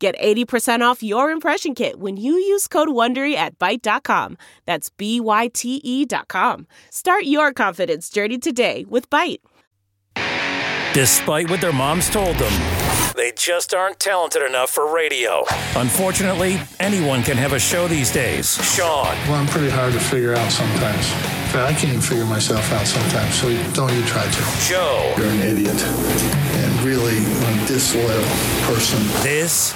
Get 80% off your impression kit when you use code WONDERY at Byte.com. That's B-Y-T-E dot com. Start your confidence journey today with Byte. Despite what their moms told them, they just aren't talented enough for radio. Unfortunately, anyone can have a show these days. Sean, Well, I'm pretty hard to figure out sometimes. In fact, I can't even figure myself out sometimes, so don't you try to. Joe, You're an idiot. And really a disloyal person. this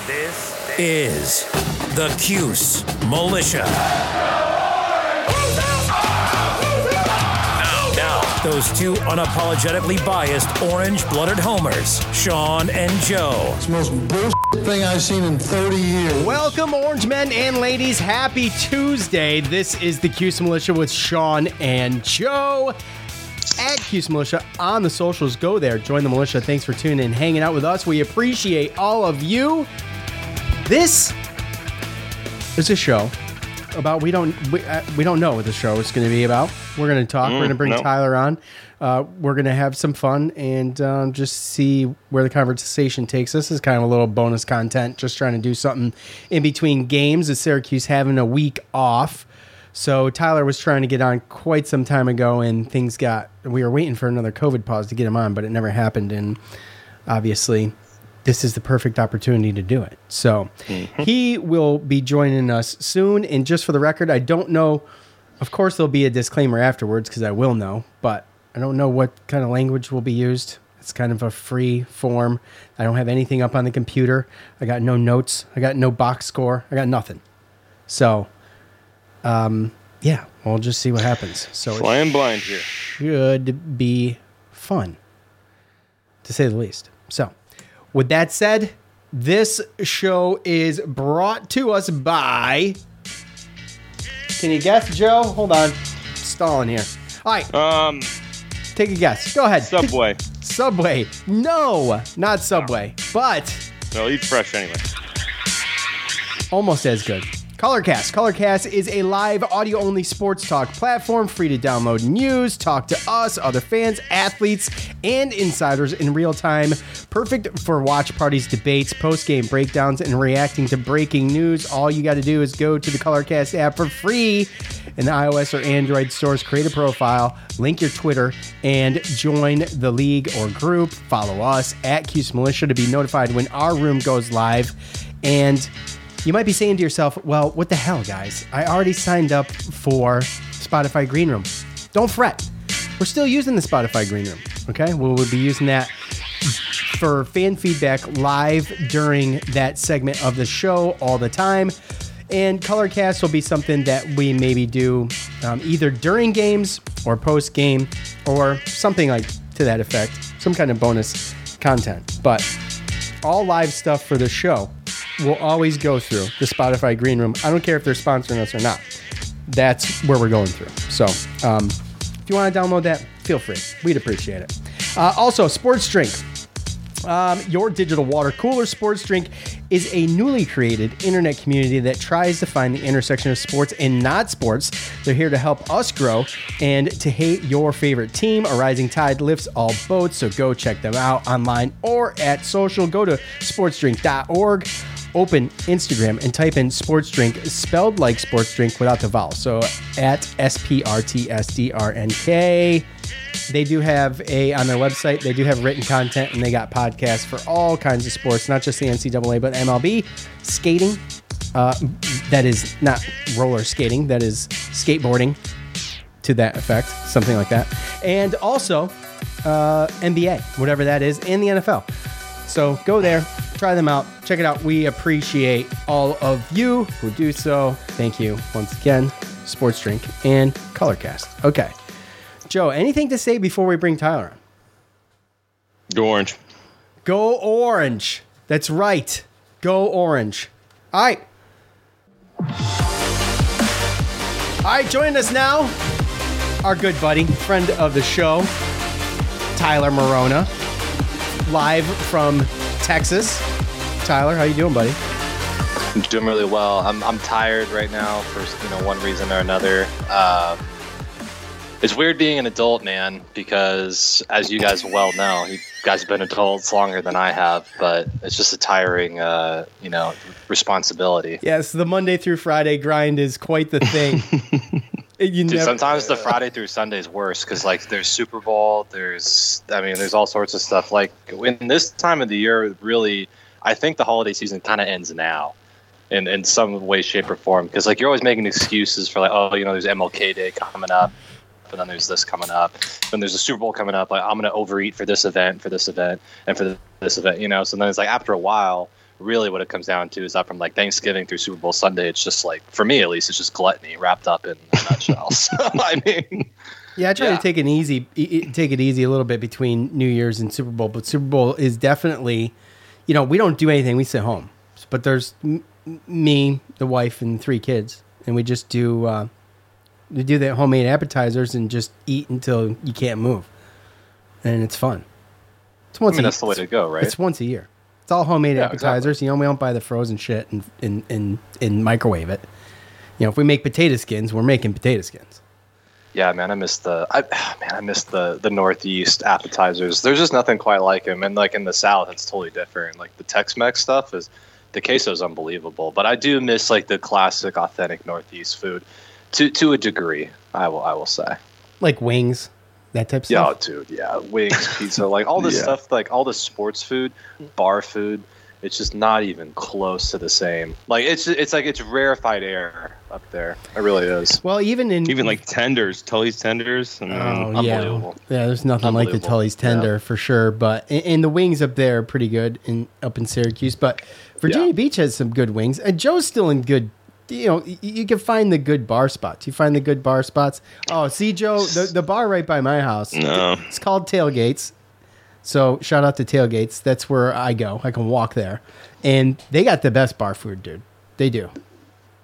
is the Cuse Militia. Now, now, those two unapologetically biased orange-blooded homers, Sean and Joe. It's the most bullshit thing I've seen in 30 years. Welcome, orange men and ladies. Happy Tuesday. This is the Cuse Militia with Sean and Joe at Cuse Militia on the socials. Go there, join the militia. Thanks for tuning in, hanging out with us. We appreciate all of you. This is a show about we don't we, uh, we don't know what the show is going to be about. We're going to talk. we're going to bring no. Tyler on. Uh, we're going to have some fun and um, just see where the conversation takes us. This is kind of a little bonus content. Just trying to do something in between games. As Syracuse having a week off. So Tyler was trying to get on quite some time ago, and things got. We were waiting for another COVID pause to get him on, but it never happened. And obviously, this is the perfect opportunity to do it. So mm-hmm. he will be joining us soon. And just for the record, I don't know. Of course, there'll be a disclaimer afterwards because I will know, but I don't know what kind of language will be used. It's kind of a free form. I don't have anything up on the computer. I got no notes. I got no box score. I got nothing. So, um, yeah, we'll just see what happens. So Flying blind here. should be fun, to say the least. So, with that said, this show is brought to us by. Can you guess, Joe? Hold on, stalling here. All right, Um, take a guess. Go ahead. Subway. Subway. No, not Subway, but Well, eat fresh anyway. almost as good. Colorcast. Colorcast is a live audio only sports talk platform free to download use, talk to us, other fans, athletes, and insiders in real time. Perfect for watch parties, debates, post game breakdowns, and reacting to breaking news. All you got to do is go to the Colorcast app for free in the iOS or Android stores, create a profile, link your Twitter, and join the league or group. Follow us at Cuse Militia to be notified when our room goes live. And you might be saying to yourself, well, what the hell, guys? I already signed up for Spotify Green Room. Don't fret. We're still using the Spotify Green Room. Okay. We'll, we'll be using that for fan feedback live during that segment of the show all the time. And Colorcast will be something that we maybe do um, either during games or post game or something like to that effect, some kind of bonus content. But all live stuff for the show will always go through the Spotify Green Room. I don't care if they're sponsoring us or not. That's where we're going through. So, um, if you want to download that, feel free. We'd appreciate it. Uh, also, Sports Drink. Um, your digital water cooler sports drink is a newly created internet community that tries to find the intersection of sports and not sports. They're here to help us grow and to hate your favorite team. A rising tide lifts all boats, so go check them out online or at social. Go to sportsdrink.org. Open Instagram and type in sports drink spelled like sports drink without the vowel. So at S P R T S D R N K. They do have a on their website they do have written content and they got podcasts for all kinds of sports not just the ncaa but mlb skating uh, that is not roller skating that is skateboarding to that effect something like that. And also uh, nba whatever that is and the nfl so go there try them out check it out we appreciate all of you who do so thank you once again sports drink and colorcast okay Joe, anything to say before we bring Tyler on? Go orange. Go orange. That's right. Go orange. All right. All right, joining us now, our good buddy, friend of the show, Tyler Marona, live from Texas. Tyler, how you doing, buddy? I'm doing really well. I'm, I'm tired right now for you know one reason or another. Uh, it's weird being an adult, man, because as you guys well know, you guys have been adults longer than I have, but it's just a tiring, uh, you know, responsibility. Yes, the Monday through Friday grind is quite the thing. you Dude, never- sometimes the Friday through Sunday is worse because like there's Super Bowl, there's I mean there's all sorts of stuff. Like in this time of the year, really, I think the holiday season kind of ends now, in in some way, shape, or form. Because like you're always making excuses for like oh you know there's MLK Day coming up, but then there's this coming up, then there's a Super Bowl coming up. Like I'm gonna overeat for this event, for this event, and for this event. You know, so then it's like after a while. Really, what it comes down to is that from like Thanksgiving through Super Bowl Sunday, it's just like for me at least, it's just gluttony wrapped up in a nutshell. so I mean, Yeah, I try Yeah. to take it easy, e- take it easy a little bit between New Year's and Super Bowl. But Super Bowl is definitely, you know, we don't do anything. We sit home, but there's m- me, the wife, and three kids, and we just do uh, we do the homemade appetizers and just eat until you can't move, and it's fun. It's I once. mean a, that's the way to go, right? It's once a year. It's all homemade Yeah, appetizers. You know, we don't buy the frozen shit and and, and and microwave it. You know, if we make potato skins, we're making potato skins. Yeah, man, I miss the I man, I miss the the Northeast appetizers. There's just nothing quite like them, and like in the South, it's totally different. Like the Tex-Mex stuff is the queso is unbelievable, but I do miss like the classic, authentic Northeast food to to a degree. I will I will say. Like wings, that type of Yeah, stuff. Yeah, dude. Yeah, wings, pizza, like all this Yeah. stuff, like all the sports food, bar food. It's just not even close to the same. Like it's it's like it's rarefied air up there. It really is. Well, even in Even like tenders, Tully's tenders. And oh yeah, Unbelievable. yeah. There's nothing like the Tully's tender Yeah. for sure. But and, and the wings up there are pretty good in up in Syracuse. But Virginia Yeah. Beach has some good wings. And Joe's still in good. You know, you can find the good bar spots. You find the good bar spots. Oh, see, Joe, the, the bar right by my house. No. It's called Tailgates. So shout out to Tailgates. That's where I go. I can walk there, and they got the best bar food, dude. They do.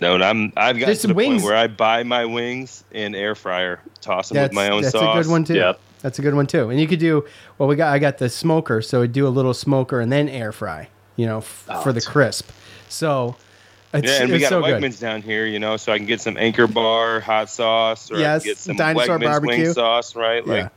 No, and I'm I've got There's to the wings- point where I buy my wings in air fryer, toss them That's with my own that's sauce. That's a good one too. Yep. That's a good one too. And you could do well. We got I got the smoker, so do a little smoker and then air fry. You know, f- Oh, for the crisp. So it's, Yeah, and we got so Wegmans good. down here, you know, so I can get some Anchor Bar hot sauce, or I Yes, can get some dinosaur Wegmans barbecue. wing sauce, right? Like Yeah.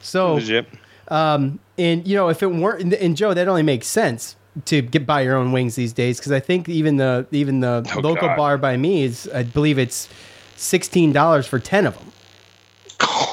So legit. Um, and you know if it weren't and, and Joe, that only makes sense to get buy your own wings these days because I think even the even the Oh, local God. bar by me is I believe it's sixteen dollars for ten of them.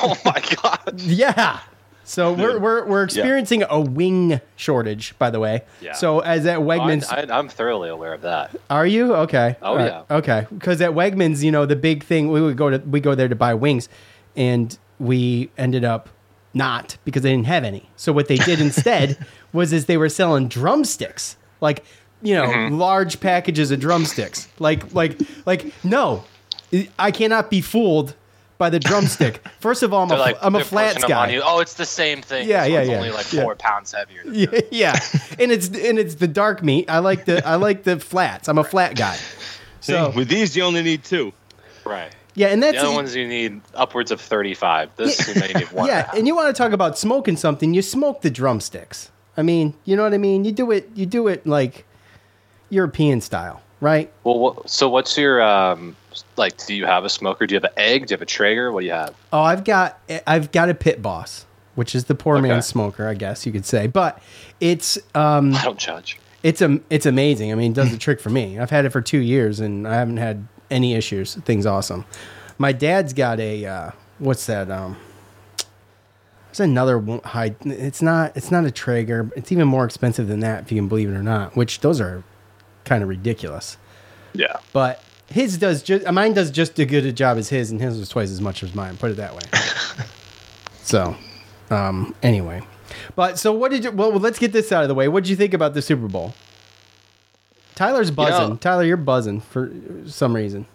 Oh my god. Yeah. So we're, we're, we're experiencing a wing shortage, by the way. Yeah. So as at Wegmans, I, I, I'm thoroughly aware of that. Are you okay? Oh, All right. yeah. Okay, because at Wegmans, you know, the big thing we would go to we go there to buy wings, and we ended up not because they didn't have any. So what they did instead was is they were selling drumsticks, like you know, Mm-hmm. large packages of drumsticks. Like like like no, I cannot be fooled by the drumstick. First of all, I'm a, They're like, am a flats pushing them on guy. you. Oh, it's the same thing. Yeah, yeah, one's yeah, Only like yeah. four pounds heavier. Than Yeah, yeah, and it's and it's the dark meat. I like the I like the flats. I'm a flat guy. So with these, you only need two. Right. Yeah, and The that's other ones you need upwards of 35. This you may need one. yeah, and you want to talk about smoking something? You smoke the drumsticks. I mean, you know what I mean. You do it. You do it like European style, right? Well, what, so what's your um like? Do you have a smoker? Do you have an egg? Do you have a Traeger? What do you have? Oh, I've got I've got a pit boss, which is the poor Okay. man's smoker, I guess you could say. But it's um I don't judge. it's a it's amazing. I mean, it does the trick for me. I've had it for two years and I haven't had any issues. Thing's awesome. My dad's got a uh, what's that? Um, it's another high. It's not. It's not a Traeger. It's even more expensive than that, if you can believe it or not. Which those are kind of ridiculous. Yeah. But his does just mine does just as good a job as his, and his was twice as much as mine. Put it that way. so, um, anyway, but so what did you? Well, let's get this out of the way. What did you think about the Super Bowl? Tyler's buzzing. know- Tyler, you're buzzing for some reason.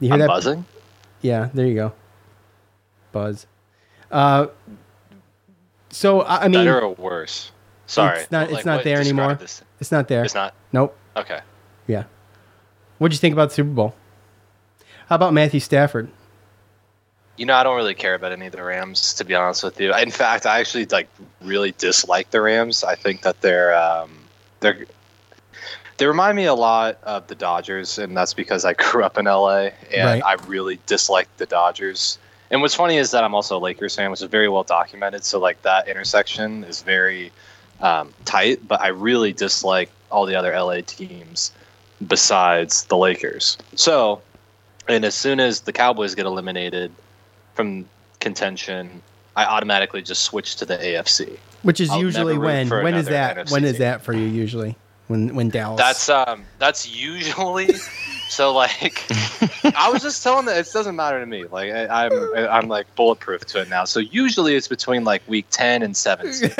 You hear I'm that? buzzing. Yeah, there you go. Buzz. Uh, so I, I mean, Better or worse? Sorry. it's not. It's Like, not there anymore. this. It's not there. It's not. Nope. Okay. Yeah. What'd you think about the Super Bowl? How about Matthew Stafford? You know, I don't really care about any of the Rams, to be honest with you. In fact, I actually like really dislike the Rams. I think that they're um, they're they remind me a lot of the Dodgers, and that's because I grew up in LA and Right. I really dislike the Dodgers. And what's funny is that I'm also a Lakers fan, which is very well documented. So like that intersection is very um, tight, but I really dislike all the other LA teams besides the Lakers. So, and as soon as the Cowboys get eliminated from contention, I automatically just switch to the AFC. Which is I'll usually when? When is that? When is that for you? Usually, when when Dallas. That's um that's usually so like I was just telling that it doesn't matter to me. Like I, I'm I'm like bulletproof to it now. So usually it's between like week ten and seventeen.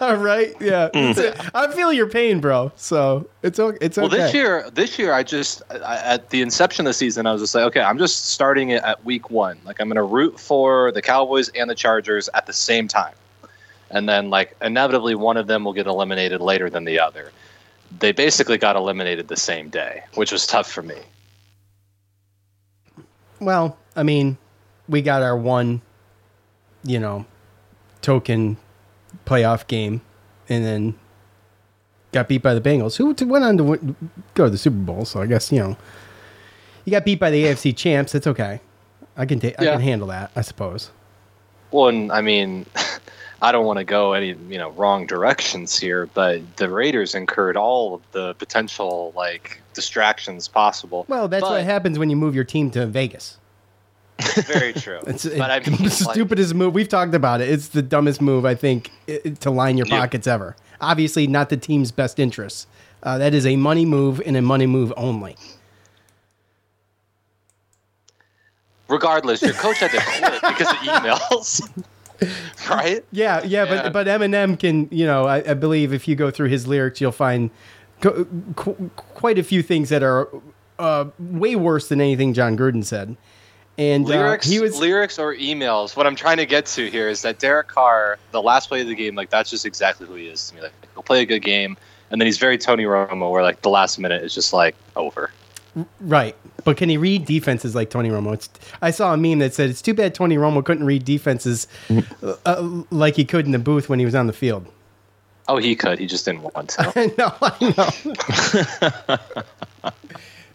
right. Yeah. It's- I feel your pain, bro. So it's okay. It's okay. Well, this year, this year, I just I, at the inception of the season, I was just like, okay, I'm just starting it at week one. Like I'm going to root for the Cowboys and the Chargers at the same time, and then like inevitably one of them will get eliminated later than the other. They basically got eliminated the same day, which was tough for me. Well, I mean, we got our one, you know, token playoff game, and then got beat by the Bengals, who went on to win, go to the Super Bowl. So I guess you know, you got beat by the AFC champs. That's okay. I can take. I can handle that. I suppose. Well, and I mean, I don't want to go any you know wrong directions here, but the Raiders incurred all of the potential like distractions possible. Well, that's But- what happens when you move your team to Vegas. Very true. It's but I mean, the like- stupidest move. We've talked about it. It's the dumbest move I think i- to line your Yeah. pockets ever. Obviously, not the team's best interests. Uh, that is a money move and a money move only. regardless, your coach had to quit because of emails, right? Yeah, yeah, Yeah. but but Eminem can, you know, I, I believe if you go through his lyrics, you'll find qu- qu- quite a few things that are uh, way worse than anything Jon Gruden said. And uh, Lyrics, he was lyrics or emails. What I'm trying to get to here is that Derek Carr, the last play of the game, like that's just exactly who he is to me. Like he'll play a good game, and then he's very Tony Romo, where like the last minute is just like over. right. But can he read defenses like Tony Romo? It's, I saw a meme that said it's too bad Tony Romo couldn't read defenses uh, like he could in the booth when he was on the field. Oh, he could. He just didn't want to. I know, I know.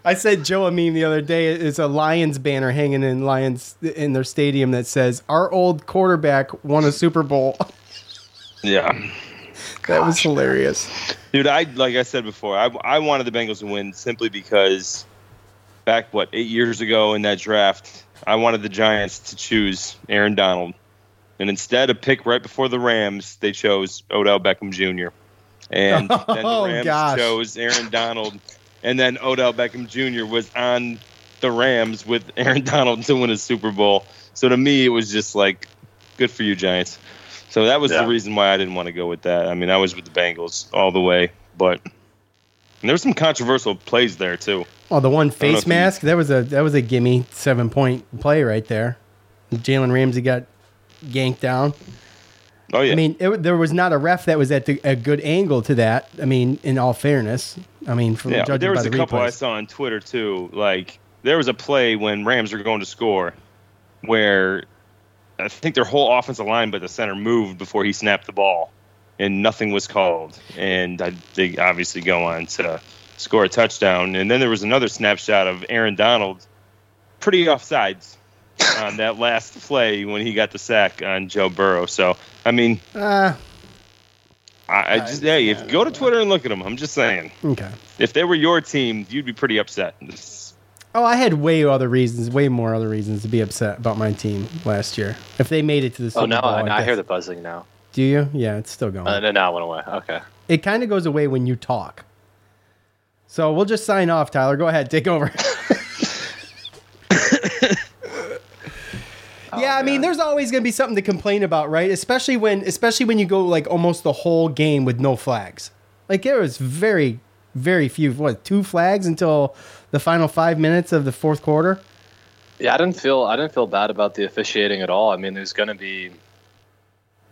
I said Joe a meme the other day. It's a Lions banner hanging in Lions in their stadium that says "Our old quarterback won a Super Bowl." Yeah. that was hilarious. Dude, I like I said before, I, I wanted the Bengals to win simply because back what eight years ago in that draft, I wanted the Giants to choose Aaron Donald, and instead of pick right before the Rams, they chose Odell Beckham Jr. And then Oh, the Rams gosh. chose Aaron Donald, and then Odell Beckham Jr. was on the Rams with Aaron Donald to win a Super Bowl. So to me, it was just like, good for you, Giants. So that was Yeah. the reason why I didn't want to go with that. I mean, I was with the Bengals all the way, but and there were some controversial plays there too. Oh, the one face if you- mask that was a that was a gimme seven point play right there. Jalen Ramsey got yanked down. Oh yeah, I mean, it, there was not a ref that was at the, a good angle to that. I mean, in all fairness, I mean, from yeah. There was a couple I saw on Twitter too. Like there was a play when Rams were going to score, where I think their whole offensive line, but the center moved before he snapped the ball, and nothing was called. And I, they obviously go on to score a touchdown. And then there was another snapshot of Aaron Donald, pretty offsides on that last play when he got the sack on Joe Burrow. So I mean, Ah, I, I just hey, if go to Twitter and look at them. I'm just saying, okay. if they were your team, you'd be pretty upset. Oh, I had way other reasons, way more other reasons to be upset about my team last year. If they made it to the Super Oh no, Bowl, I, I hear the buzzing now. Do you? Yeah, it's still going. Uh, no, no, it went away. Okay. it kind of goes away when you talk. So we'll just sign off, Tyler. Go ahead, take over. yeah, oh, I mean, there's always going to be something to complain about, right? Especially when, especially when you go like almost the whole game with no flags. Like there was very, very few. What two flags until the final five minutes of the fourth quarter? Yeah, I didn't feel I didn't feel bad about the officiating at all. I mean, there's going to be,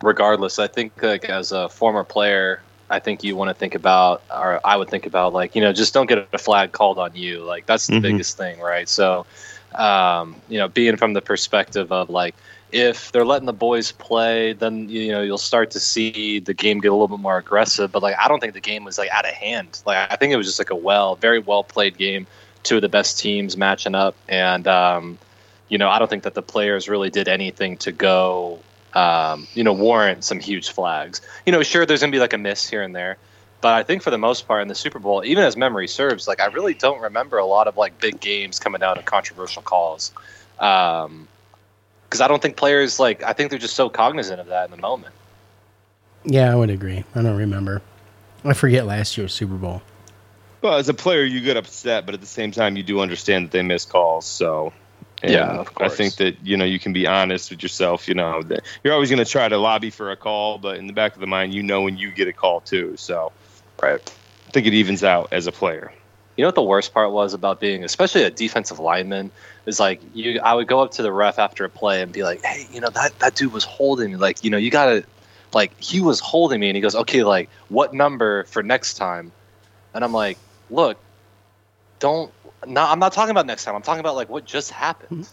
regardless. I think like as a former player, I think you want to think about, or I would think about, like you know, just don't get a flag called on you. Like that's the Mhm. biggest thing, right? So, um, you know, being from the perspective of like if they're letting the boys play, then you know you'll start to see the game get a little bit more aggressive. But like I don't think the game was like out of hand. Like I think it was just like a well, very well played game. Two of the best teams matching up, and um, you know I don't think that the players really did anything to go, um, you know, warrant some huge flags. You know, sure there's gonna be like a miss here and there. But I think for the most part in the Super Bowl, even as memory serves, like I really don't remember a lot of like big games coming down to controversial calls. Um, because I don't think players like I think they're just so cognizant of that in the moment. Yeah, I would agree. I don't remember. I forget last year's Super Bowl. Well, as a player, you get upset, but at the same time, you do understand that they miss calls. So, and Yeah, of I think that you know you can be honest with yourself. You know, that you're always going to try to lobby for a call, but in the back of the mind, you know when you get a call too. So, Right. I think it evens out as a player. You know what the worst part was about being, especially a defensive lineman, is like you. I would go up to the ref after a play and be like, "Hey, you know that that dude was holding me. Like, you know, you gotta, like, he was holding me." And he goes, "Okay, like, what number for next time?" And I'm like, "Look, don't. No, I'm not talking about next time. I'm talking about like what just happened.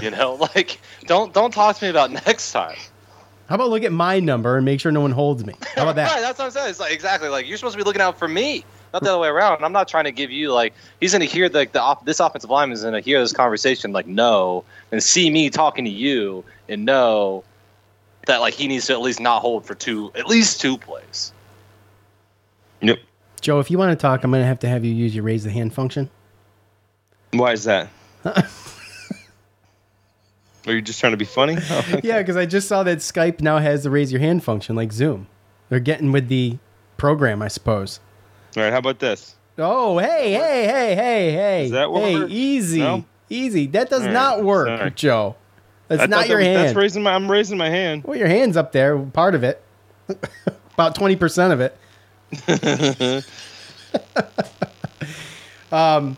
you know, like, don't don't talk to me about next time." How about look at my number and make sure no one holds me? How about that? Right, that? that's what I'm saying. It's like exactly like you're supposed to be looking out for me, not the other way around. I'm not trying to give you like he's gonna hear like the off, this offensive lineman is gonna hear this conversation like no and see me talking to you and know that like he needs to at least not hold for two at least two plays. Yep. Joe, if you want to talk, I'm going to have to have you use your raise the hand function. Why is that? Are you just trying to be funny? Oh, Yeah, because I just saw that Skype now has the raise your hand function like Zoom. They're getting with the program, I suppose. All right. How about this? Oh, hey, hey, hey, hey, hey. Does that Hey, work? easy. No? Easy. That does All right, not work, sorry. Joe. That's I not your that was- hand. That's raising my. I'm raising my hand. well, your hand's up there, part of it. About 20% of it. um,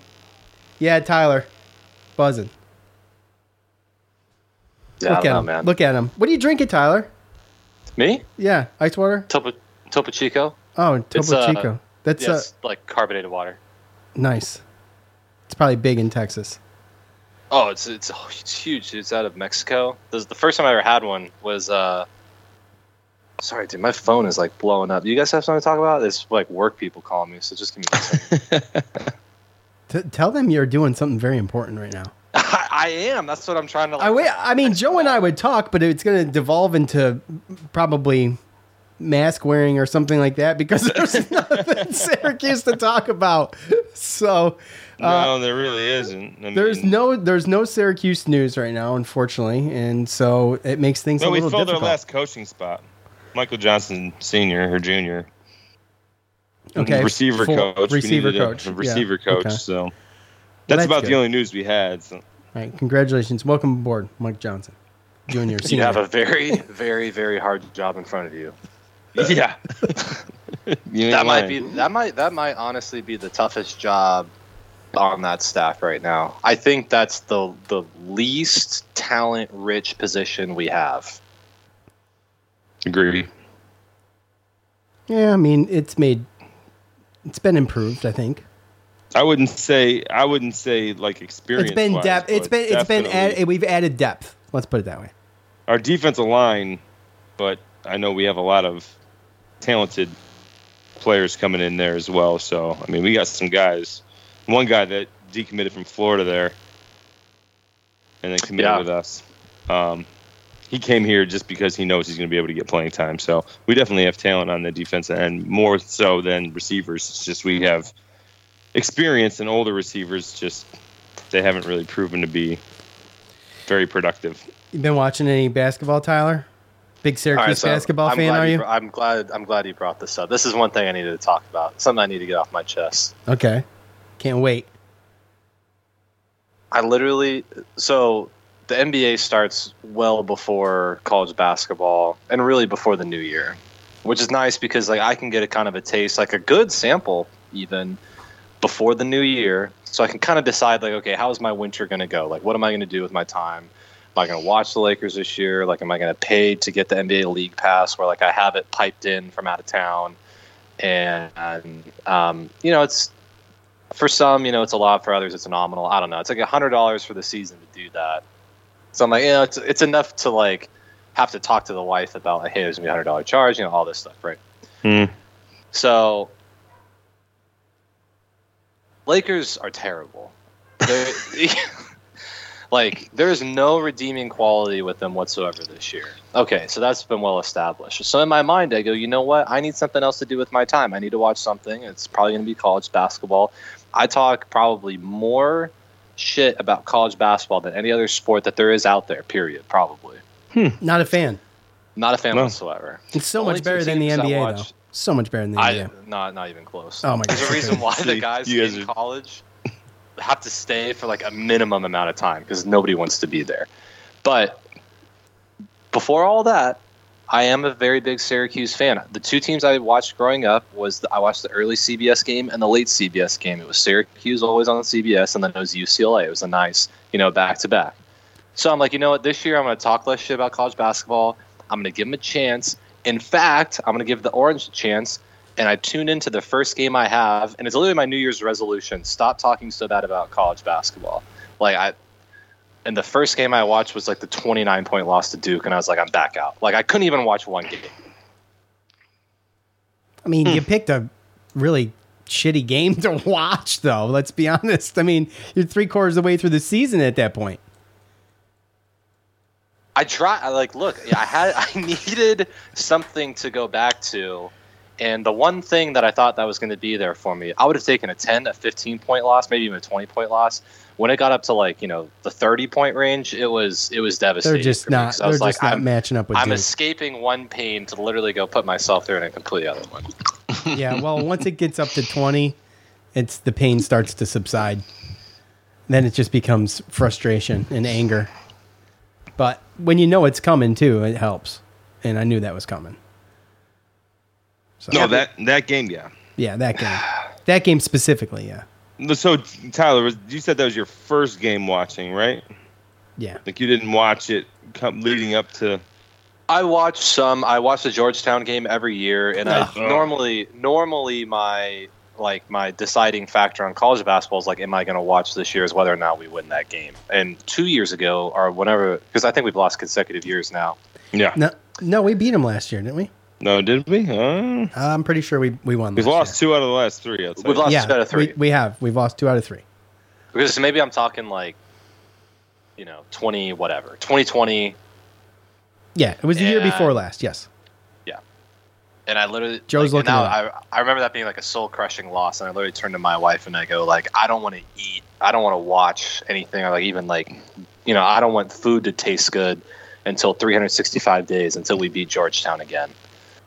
yeah, Tyler. Buzzing. Yeah, Look I at don't know, him. man. Look at him. What are you drinking, Tyler? me, Yeah, ice water? Topo Topo Chico. Oh, Topo It's, uh, Chico. That's yeah, uh, it's like carbonated water. nice. It's probably big in Texas. Oh, it's it's oh, it's huge. It's out of Mexico. This is the first time I ever had one was uh sorry dude, my phone is like blowing up. You guys have something to talk about? It's like work people calling me, so just give me a second. T- tell them you're doing something very important right now. I, I am. That's what I'm trying to like, I, wi- I mean, Joe and I would talk, but it's going to devolve into probably mask wearing or something like that because there's nothing Syracuse to talk about. So no, there really isn't. I Uh, there's mean, no there's no Syracuse news right now, unfortunately, and so it makes things No, a we filled difficult. our last coaching spot. Michael Johnson, senior or junior. Okay, receiver full- coach. Receiver needed coach. A, Yeah, receiver coach. okay. So that's that's about good. the only news we had. So. All right, congratulations, welcome aboard, Mike Johnson, Junior. you have a very, very, very hard job in front of you. Yeah. You That might lying. be that might that might honestly be the toughest job on that staff right now. I think that's the the least talent rich position we have. Agree. yeah, I mean, it's made it's been improved. I think I wouldn't say. I wouldn't say like experience. it's been depth. It's been it's been definitely add, we've added depth. Let's put it that way. our defensive line, but I know we have a lot of talented players coming in there as well. So I mean, we got some guys. One guy that decommitted from Florida there, and then committed Yeah. with us. Um, he came here just because he knows he's going to be able to get playing time. So we definitely have talent on the defensive end, more so than receivers. It's just we have experience and older receivers. Just they haven't really proven to be very productive. You been watching any basketball, Tyler? Big Syracuse right, so basketball I'm fan, are you? br- I'm glad. I'm glad you brought this up. This is one thing I needed to talk about. Something I need to get off my chest. okay, can't wait. I literally so the NBA starts well before college basketball and really before the new year, which is nice because like I can get a kind of a taste, like a good sample even before the new year, so I can kind of decide like, okay, how is my winter going to go? Like, what am I going to do with my time? Am I going to watch the Lakers this year? Like, am I going to pay to get the NBA League Pass where like I have it piped in from out of town? and um, you know it's for some, you know, it's a lot. For others, it's nominal. I don't know. It's like hundred dollars for the season to do that. So I'm like, you know, it's it's enough to like have to talk to the wife about like, hey, there's gonna be a hundred dollar charge, you know, all this stuff, right? Hmm. So Lakers are terrible. Like there's no redeeming quality with them whatsoever this year. Okay, so that's been well established. So in my mind, I go, you know what? I need something else to do with my time. I need to watch something. It's probably going to be college basketball. I talk probably more shit about college basketball than any other sport that there is out there. Period. Probably hmm. Not a fan. not a fan No. whatsoever. It's so Only much better than the NBA, watch- though. So much better than the I NBA. not not even close. Oh my god. There's God. a reason why the guys you guys in are- college have to stay for like a minimum amount of time because nobody wants to be there. But before all that, I am a very big Syracuse fan. The two teams I watched growing up was the, I watched the early CBS game and the late CBS game. It was Syracuse always on CBS, and then it was UCLA. It was a nice, you know, back to back. So I'm like, you know what? This year I'm going to talk less shit about college basketball. I'm going to give them a chance. In fact, I'm going to give the Orange a chance. And I tune into the first game I have, and it's literally my New Year's resolution: stop talking so bad about college basketball. Like I, and the first game I watched was like the 29 point loss to Duke, and I was like, I'm back out. Like I couldn't even watch one game. I mean, Hmm. you picked a really shitty game to watch, though. Let's be honest. I mean, you're three quarters of the way through the season at that point. I try. I like look. I had. I needed something to go back to, and the one thing that I thought that was going to be there for me, I would have taken a 10, a 15 point loss, maybe even a 20 point loss. When it got up to like you know the 30 point range, it was it was devastating. They're just for me, not. 'cause I They're was just like, not I'm, matching up with I'm Duke. escaping one pain to literally go put myself there in a completely other one. yeah. Well, once it gets up to twenty, it's the pain starts to subside. Then it just becomes frustration and anger. But when you know it's coming too, it helps. And I knew that was coming. So No, that that game, yeah. yeah, that game, that game specifically, yeah, So Tyler, was, you said that was your first game watching, right? yeah. Like you didn't watch it come leading up to. I watch some. I watch the Georgetown game every year, and I normally normally my like my deciding factor on college basketball is like, am I going to watch this year? Is whether or not we win that game. And two years ago, or whenever, because I think we've lost consecutive years now. Yeah. No, no, we beat them last year, didn't we? No, did we? Uh, I'm pretty sure we we won. we've last lost two out of the last three. I'll tell We've you. lost year. two out of three. We, we have. We've lost two out of three. Because maybe I'm talking like, you know, twenty whatever, twenty twenty, Yeah, it was the year before last. Yes. Yeah. And I literally Joe's like, looking now I, I remember that being like a soul crushing loss, and I literally turned to my wife and I go like, I don't want to eat, I don't want to watch anything, or like even like, you know, I don't want food to taste good until 365 days until we beat Georgetown again.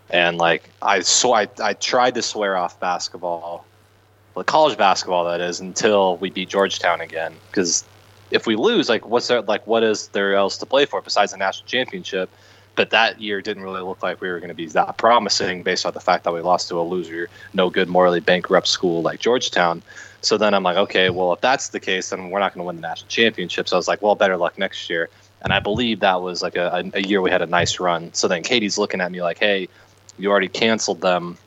And like I so I, I tried to swear off basketball, well, college basketball that is, until we beat Georgetown again. Because if we lose, like what's there like what is there else to play for besides the national championship? But that year didn't really look like we were going to be that promising based on the fact that we lost to a loser, no good, morally bankrupt school like Georgetown. So then I'm like, okay, well, if that's the case, then we're not going to win the national championship. So I was like, well, better luck next year. And I believe that was like a, a year we had a nice run. So then Katie's looking at me like, hey, you already canceled them.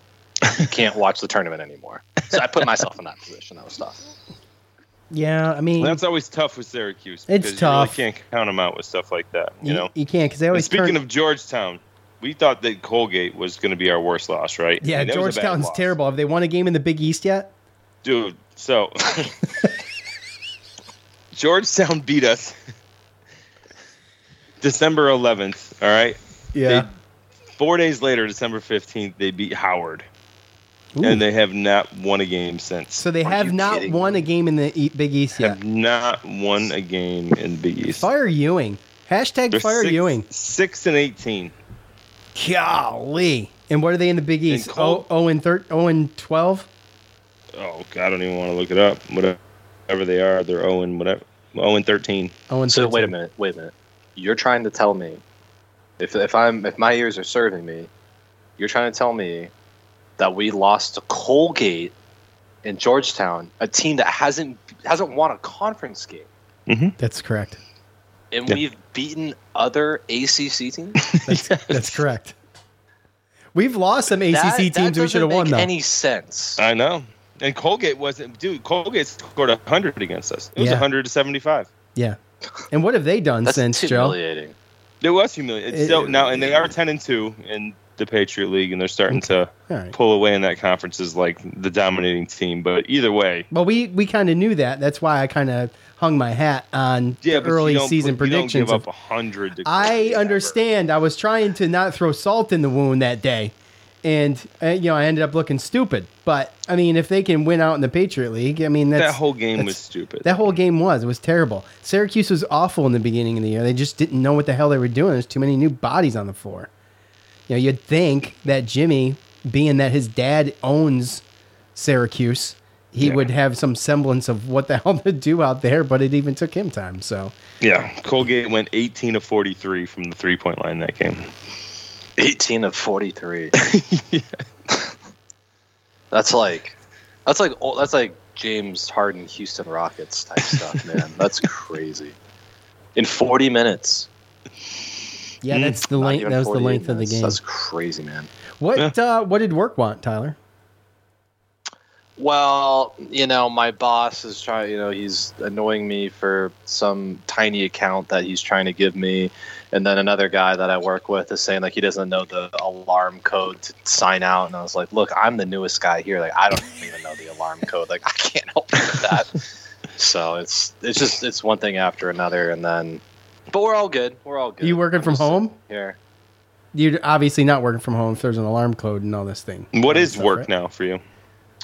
You can't watch the tournament anymore. So I put myself in that position. That was tough. Yeah, I mean, That's always tough with Syracuse. It's because tough. You really can't count them out with stuff like that. You, you, know. you can't because they And always speaking turn. of Georgetown, we thought that Colgate was going to be our worst loss, right? yeah, And it was a bad Georgetown's terrible. Have they won a game in the Big East yet? dude. So Georgetown beat us December 11th. All right. They- four days later, December 15th, they beat Howard, Ooh. and they have not won a game since. so they Are have not kidding won a game in the e- Big East yet. They have not won a game in the Big East. Fire Ewing. Hashtag They're fire six, Ewing. Six and 18. Golly. And what are they in the Big East? Col- Oh, 0 and 13, 0 and 12? Oh, God, I don't even want to look it up. Whatever they are, they're 0 and whatever. 0 and 13. 0 and So wait a minute, wait a minute. You're trying to tell me, if if I'm if my ears are serving me, you're trying to tell me that we lost to Colgate in Georgetown, a team that hasn't hasn't won a conference game, mm-hmm. That's correct. and Yeah. we've beaten other ACC teams. That's, that's correct. We've lost some ACC That- that teams we doesn't should have won make though. Any sense? I know. And Colgate wasn't, dude. Colgate scored hundred against us. It was Yeah. hundred to seventy-five. yeah. And what have they done since Joe? It was humiliating. It- still now, and they are ten and two in the Patriot League, and they're starting to All right. pull away in that conference as like the dominating team. But either way, Well, we we kind of knew that. That's why I kind of hung my hat on yeah, early season predictions. Of- up a hundred. I understand. I was trying to not throw salt in the wound that day, and uh, you know I ended up looking stupid. But I mean, if they can win out in the Patriot League, I mean that's, That whole game was stupid. That whole game was. It was terrible. Syracuse was awful in the beginning of the year. They just didn't know what the hell they were doing. There's too many new bodies on the floor. You know, you'd think that Jimmy, being that his dad owns Syracuse, he Yeah. would have some semblance of what the hell to do out there. But it even took him time. So yeah, Colgate went eighteen of forty-three from the three-point line that game. 18 of 43. That's like that's like that's like James Harden Houston Rockets type stuff, man. That's crazy. In 40 minutes. yeah, Mm. that's the length. That was the 48 length of the minutes. game. That's crazy, man. What uh, what did work want, Tyler? Well, you know, my boss is trying, you know, he's annoying me for some tiny account that he's trying to give me. And then another guy that I work with is saying, like, he doesn't know the alarm code to sign out. And I was like, look, I'm the newest guy here. Like, I don't even know the alarm code. Like, I can't help you with that. so it's, it's just, it's one thing after another. And then, but we're all good. We're all good. You working from home? sitting Here. You're obviously not working from home if there's an alarm code and all this thing. What is Stuff, work right? now for you?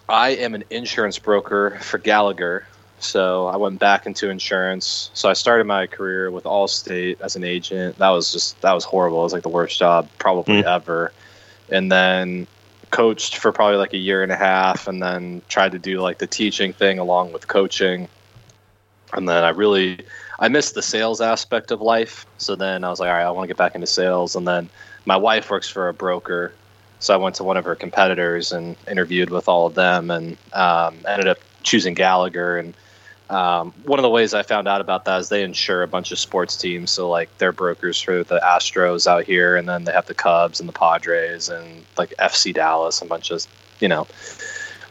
I am an insurance broker for Gallagher. So I went back into insurance. So I started my career with Allstate as an agent. That was just that was horrible. It was like the worst job probably Mm. ever. And then coached for probably like a year and a half and then tried to do like the teaching thing along with coaching. And then I really I missed the sales aspect of life. So then I was like, all right, I want to get back into sales. And then my wife works for a broker. So I went to one of her competitors and interviewed with all of them and um, ended up choosing Gallagher. And um, one of the ways I found out about that is they insure a bunch of sports teams. So like they're brokers for the Astros out here, and then they have the Cubs and the Padres and like FC Dallas, and a bunch of you know.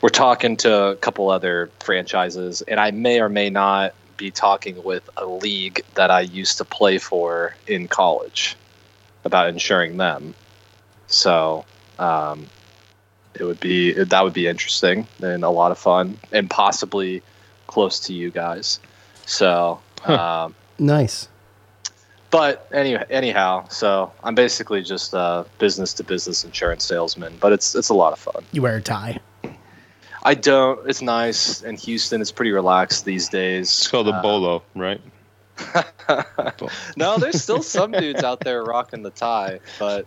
We're talking to a couple other franchises, and I may or may not be talking with a league that I used to play for in college about insuring them. So um, it would be that would be interesting and a lot of fun and possibly close to you guys. So, um, Nice. but anyway, anyhow, so I'm basically just a business to business insurance salesman, but it's it's a lot of fun. You wear a tie. I don't. It's nice in Houston. It's pretty relaxed these days. It's called a Uh, bolo, right? no, there's still some dudes out there rocking the tie, but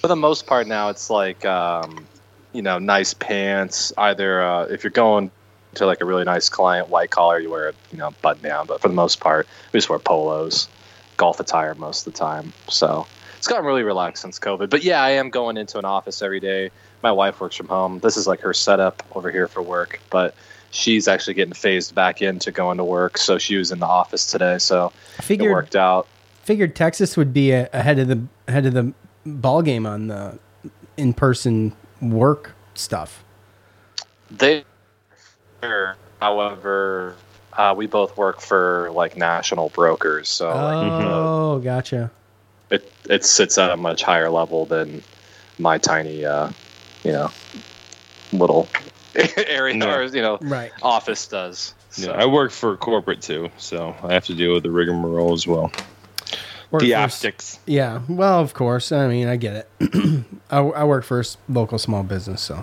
for the most part now, it's like um, you know, nice pants. Either uh, if you're going to like a really nice client, white collar, you wear a you know button down. But for the most part, we just wear polos, golf attire most of the time. So it's gotten really relaxed since COVID. But yeah, I am going into an office every day. My wife works from home. This is like her setup over here for work, but she's actually getting phased back into going to work. So she was in the office today. So I it figured worked out. figured Texas would be ahead of the ahead of the ball game on the in person work stuff. They, however, uh, we both work for like national brokers, so like, Oh, gotcha. it it sits at a much higher level than my tiny, uh, you know, little area No. or you know Right. office does. So. Yeah, I work for corporate too, so I have to deal with the rigmarole as well. Work the for- optics. Yeah. Well, of course. I mean, I get it. I, I work for a local small business, so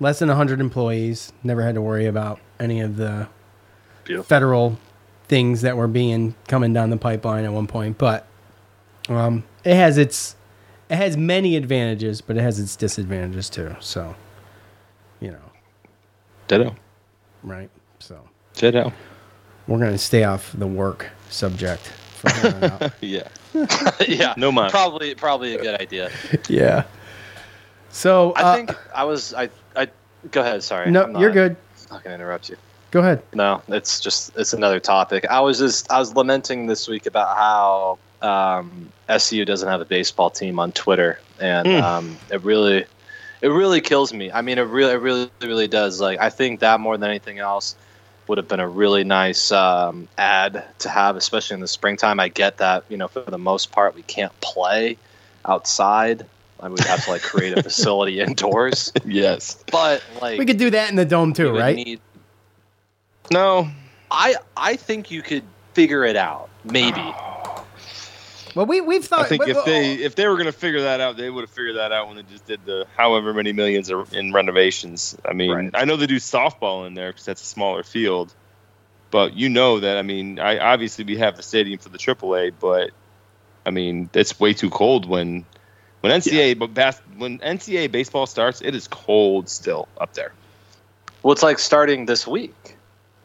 less than 100 employees. Never had to worry about any of the Beautiful. federal things that were being coming down the pipeline at one point. But um, it has its it has many advantages, but it has its disadvantages too. So, you know, Ditto. right? So Ditto. we're gonna stay off the work subject. From here. Yeah. yeah, No mind. Probably, probably a good idea. yeah. So I uh, think I was. I. I. Go ahead. Sorry. no, I'm you're not- good. Not gonna interrupt you. Go ahead. No, it's just it's another topic. I was just I was lamenting this week about how um, SU doesn't have a baseball team on Twitter, and Mm. um, it really it really kills me. I mean, it really it really really does. Like I think that more than anything else would have been a really nice um, ad to have, especially in the springtime. I get that you know for the most part we can't play outside. I would have to like create a facility indoors, Yes. but like We could do that in the dome too, right? need- No. I I think you could figure it out. Maybe. well, we we've thought. I think but- if they if they were going to figure that out, they would have figured that out when they just did the however many millions are in renovations. I mean, Right. I know they do softball in there because that's a smaller field, but you know that. I mean, I obviously we have the stadium for the AAA, but I mean, it's way too cold when when NCAA but bas- when NCAA baseball starts, it is cold still up there. Well, it's like starting this week.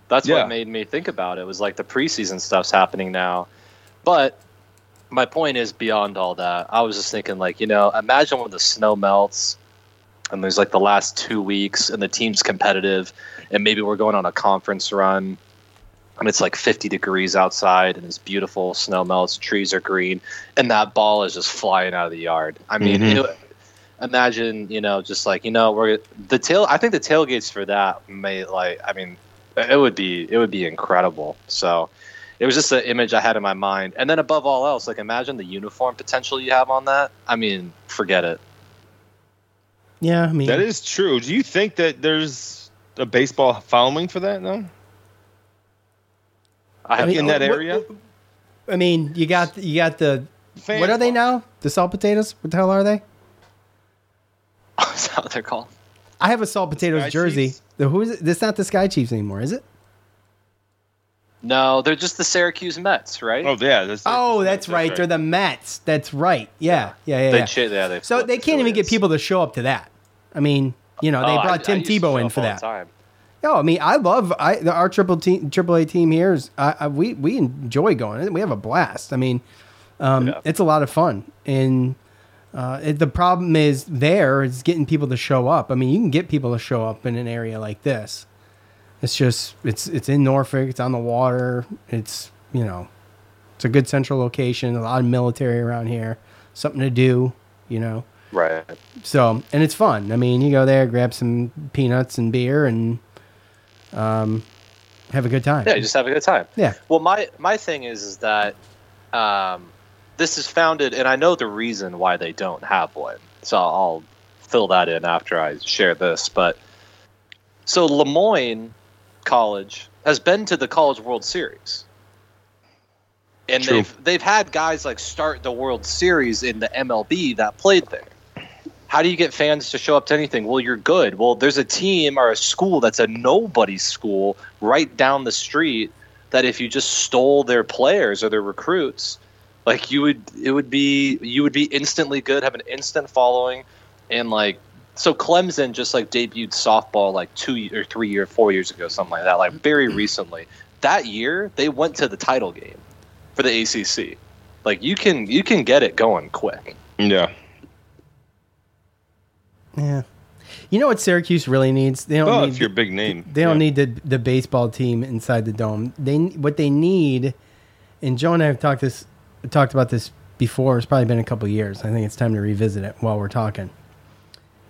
That's Yeah. what made me think about it. it. Was like the preseason stuff's happening now, but my point is beyond all that. I was just thinking, like, you know, imagine when the snow melts and there's like the last two weeks and the team's competitive and maybe we're going on a conference run and it's like 50 degrees outside and it's beautiful snow melts trees are green and that ball is just flying out of the yard i mean Mhm. it- imagine you know just like you know we're the tail i think the tailgates for that may like i mean it would be it would be incredible so it was just an image i had in my mind and then above all else like imagine the uniform potential you have on that i mean forget it yeah, I mean, That is true. Do you think that there's a baseball following for that though? I I mean, in that what- area? I mean, you got you got the Fans what are they now? The salt potatoes? What the hell are they? is that what they're called I have a salt potatoes Sky jersey. Chiefs? The who is it? This not the Sky Chiefs anymore, is it? no they're just the syracuse mets right Oh yeah. That's, Oh, that's right. They're the Mets. That's right. Yeah, yeah, yeah. they yeah. cha- yeah, So they can't even get people to show up to that. I mean, you know, they Oh, brought I Tim used to Tebow in up for all the that. time. No, I mean, I love I the, our triple team, triple A team here is I, I, we we enjoy going. We have a blast. I mean, um, Yeah. it's a lot of fun, and uh, it, the problem is there is getting people to show up. I mean, you can get people to show up in an area like this. It's just it's it's in Norfolk. It's on the water. It's you know, it's a good central location. A lot of military around here. Something to do. You know. right So, and it's fun. I mean, you go there, grab some peanuts and beer, and um, have a good time. Yeah, just have a good time. Yeah. Well, my my thing is is that um, this is founded, and I know the reason why they don't have one. So I'll fill that in after I share this. But so Le Moyne College has been to the College World Series, and True. they've they've had guys like start the World Series in the MLB that played there. How do you get fans to show up to anything? Well, you're good. Well, there's a team or a school that's a nobody school right down the street that if you just stole their players or their recruits, like you would it would be you would be instantly good, have an instant following and like so Clemson just like debuted softball like 2 or 3 year 4 years ago something like that, like very mm-hmm. recently. That year they went to the title game for the ACC. Like you can you can get it going quick. Yeah. Yeah. You know what Syracuse really needs? They don't Well, need if you're big name, They don't yeah. need the the baseball team inside the dome. They what they need, and Joe and I have talked this talked about this before. It's probably been a couple years. I think it's time to revisit it while we're talking.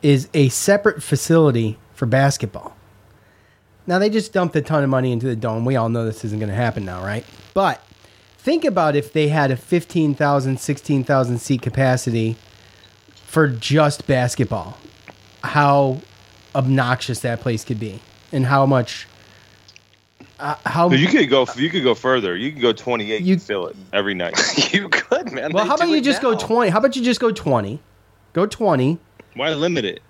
Is a separate facility for basketball. Now they just dumped a ton of money into the dome. We all know this isn't going to happen now, right? But think about if they had a 15,000, 16,000 seat capacity for just basketball. How obnoxious that place could be and how much uh, how you could go. You could go further. You could go 28 You- and fill it every night. you could, man. well They how about you it just go 20 how about you just go 20 go 20 Why limit it?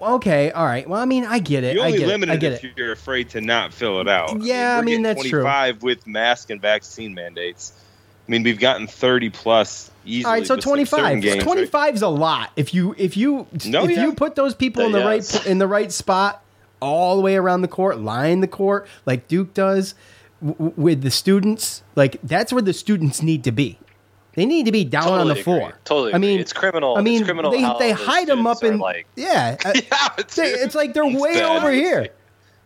okay all right well i mean i get it You i only get limit it i it get if it you're afraid to not fill it out. Yeah, I we're mean, getting that's true. 25 with mask and vaccine mandates. I mean, we've gotten 30 plus easily. all right so twenty five. Twenty five is a lot if you if you No, if yeah. you put those people in the Yes. right in the right spot all the way around the court line the court like duke does w- with the students like that's where the students need to be they need to be down on the Totally floor agree. Totally i agree. mean It's criminal- i it's mean criminal they, how they the hide them up in like- yeah uh, Yeah, it's, it's like they're way over here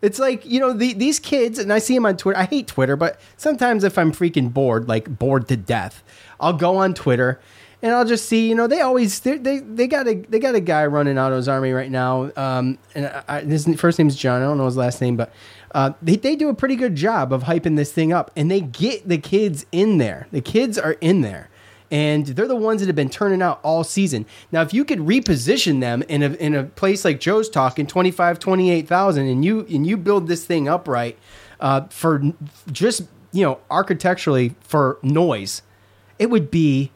It's like you know the, these kids, and I see them on Twitter. I hate Twitter, but sometimes if I'm freaking bored, like bored to death, I'll go on Twitter and I'll just see. You know, they always they they, got a they got a guy running Otto's Army right now. Um, and I, his first name's John. I don't know his last name, but uh, they they do a pretty good job of hyping this thing up, and they get the kids in there. The kids are in there and they're the ones that have been turning out all season. Now, if you could reposition them in a in a place like Joe's talking 25, 28,000 and you and you build this thing upright uh, for just, you know, architecturally for noise, it would be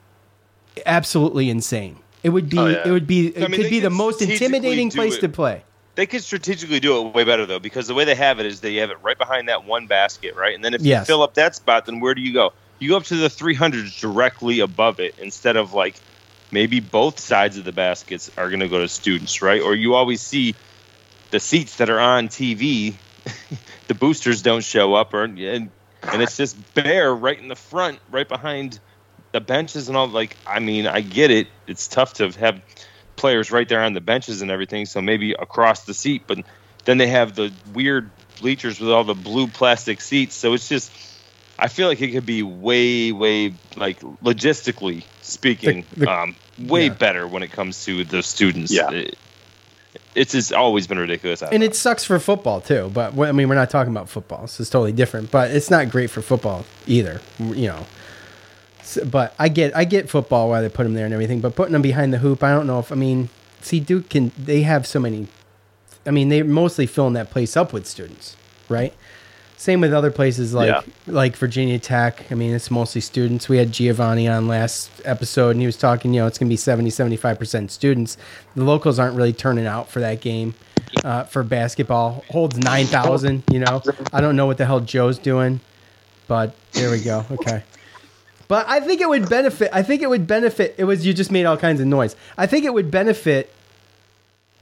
absolutely insane. It would be oh, yeah. it would be it I mean, could be the most intimidating place it. to play. They could strategically do it way better though, because the way they have it is they have it right behind that one basket, right? And then if yes. you fill up that spot, then where do you go? You go up to the 300s directly above it instead of like maybe both sides of the baskets are going to go to students, right? Or you always see the seats that are on TV, the boosters don't show up, or and, and it's just bare right in the front, right behind the benches and all. Like, I mean, I get it; it's tough to have players right there on the benches and everything, so maybe across the seat, but then they have the weird bleachers with all the blue plastic seats, so it's just I feel like it could be way, way like logistically speaking, the, the, um, way yeah. better when it comes to the students. Yeah. It, it's just always been ridiculous. And it sucks for football too. But I mean, we're not talking about football. So it's totally different. But it's not great for football either. You know. So, but I get I get football why they put them there and everything. But putting them behind the hoop, I don't know if I mean. See, Duke can. They have so many. I mean, they're mostly filling that place up with students, right? Same with other places like yeah. like Virginia Tech. I mean, it's mostly students. We had Giovanni on last episode, and he was talking. You know, it's going to be 70, 75 percent students. The locals aren't really turning out for that game. Uh, for basketball, holds nine thousand. You know, I don't know what the hell Joe's doing, but there we go. Okay. But I think it would benefit. I think it would benefit. It was you just made all kinds of noise. I think it would benefit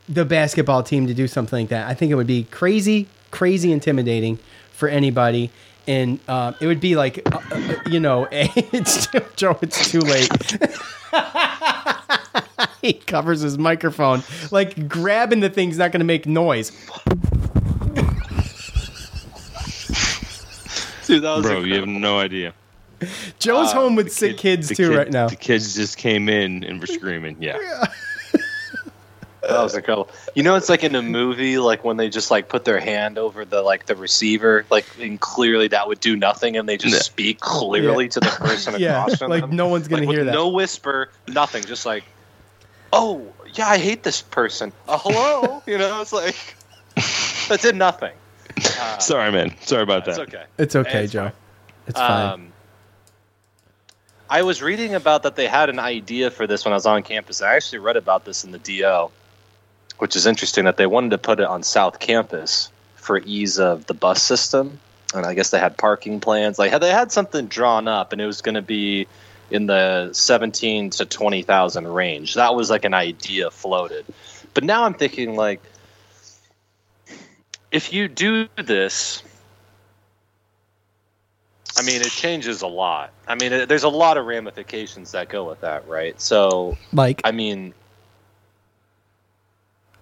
the basketball team to do something like that. I think it would be crazy, crazy intimidating for anybody. And uh, it would be like, uh, uh you know, it's Joe. It's too late. he covers his microphone, like grabbing the thing's not going to make noise. Dude, Bro, incredible. you have no idea. Joe's uh, home with sick kid, kids too kid, right now. The kids just came in and were screaming. Yeah. yeah. That was incredible. You know, it's like in a movie, like when they just like put their hand over the like the receiver, like and clearly that would do nothing, and they just yeah. speak clearly yeah. to the person yeah, across from them. like them. no one's gonna like, hear that. No whisper, nothing. Just like, oh yeah, I hate this person. Uh, hello, you know, it's like that did nothing. Uh, Sorry, man. Sorry about that. It's okay. It's okay, it's Joe. Fine. It's fine. Um, I was reading about that they had an idea for this when I was on campus. I actually read about this in the DO which is interesting that they wanted to put it on South Campus for ease of the bus system. And I guess they had parking plans. Like had they had something drawn up, and it was going to be in the seventeen to twenty thousand range. That was like an idea floated. But now I'm thinking like, if you do this, I mean, it changes a lot. I mean, it, there's a lot of ramifications that go with that, right? So, like, I mean,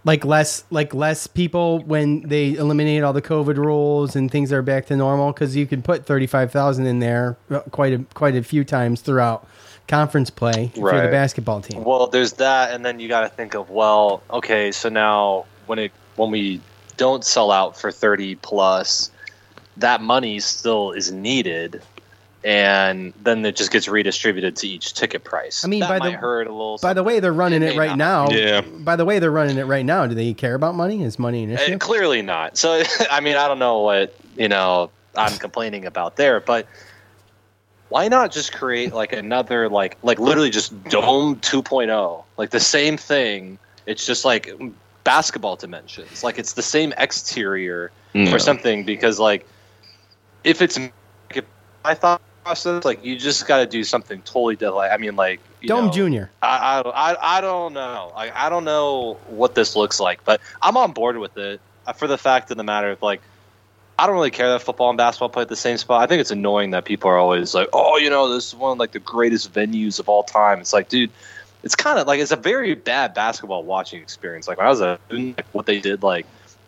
like less like less people when they eliminate all the COVID rules and things are back to normal because you can put thirty five thousand in there uh, quite a quite a few times throughout conference play right. for the basketball team. Well, there's that, and then you got to think of well, okay, so now when it when we don't sell out for thirty plus, that money still is needed and then it just gets redistributed to each ticket price. I mean, that by the hurt a little. By the way, they're running it, it right now. Yeah. By the way, they're running it right now. Do they care about money? Is money an issue? Uh, clearly not. So, I mean, I don't know what you know. I'm complaining about there, but why not just create like another like like literally just Dome 2.0, like the same thing. It's just like basketball dimensions. Like it's the same exterior no. or something because like if it's if I thought process. Like you just got to do something totally different. I mean, like Dome know, Junior. I, I I don't know. I I don't know what this looks like, but I'm on board with it uh, for the fact of the matter of like. I don't really care that football and basketball play at the same spot. I think it's annoying that people are always like, "Oh, you know, this is one of like the greatest venues of all time." It's like, dude, it's kind of like it's a very bad basketball watching experience. Like when I was a like, what they did, like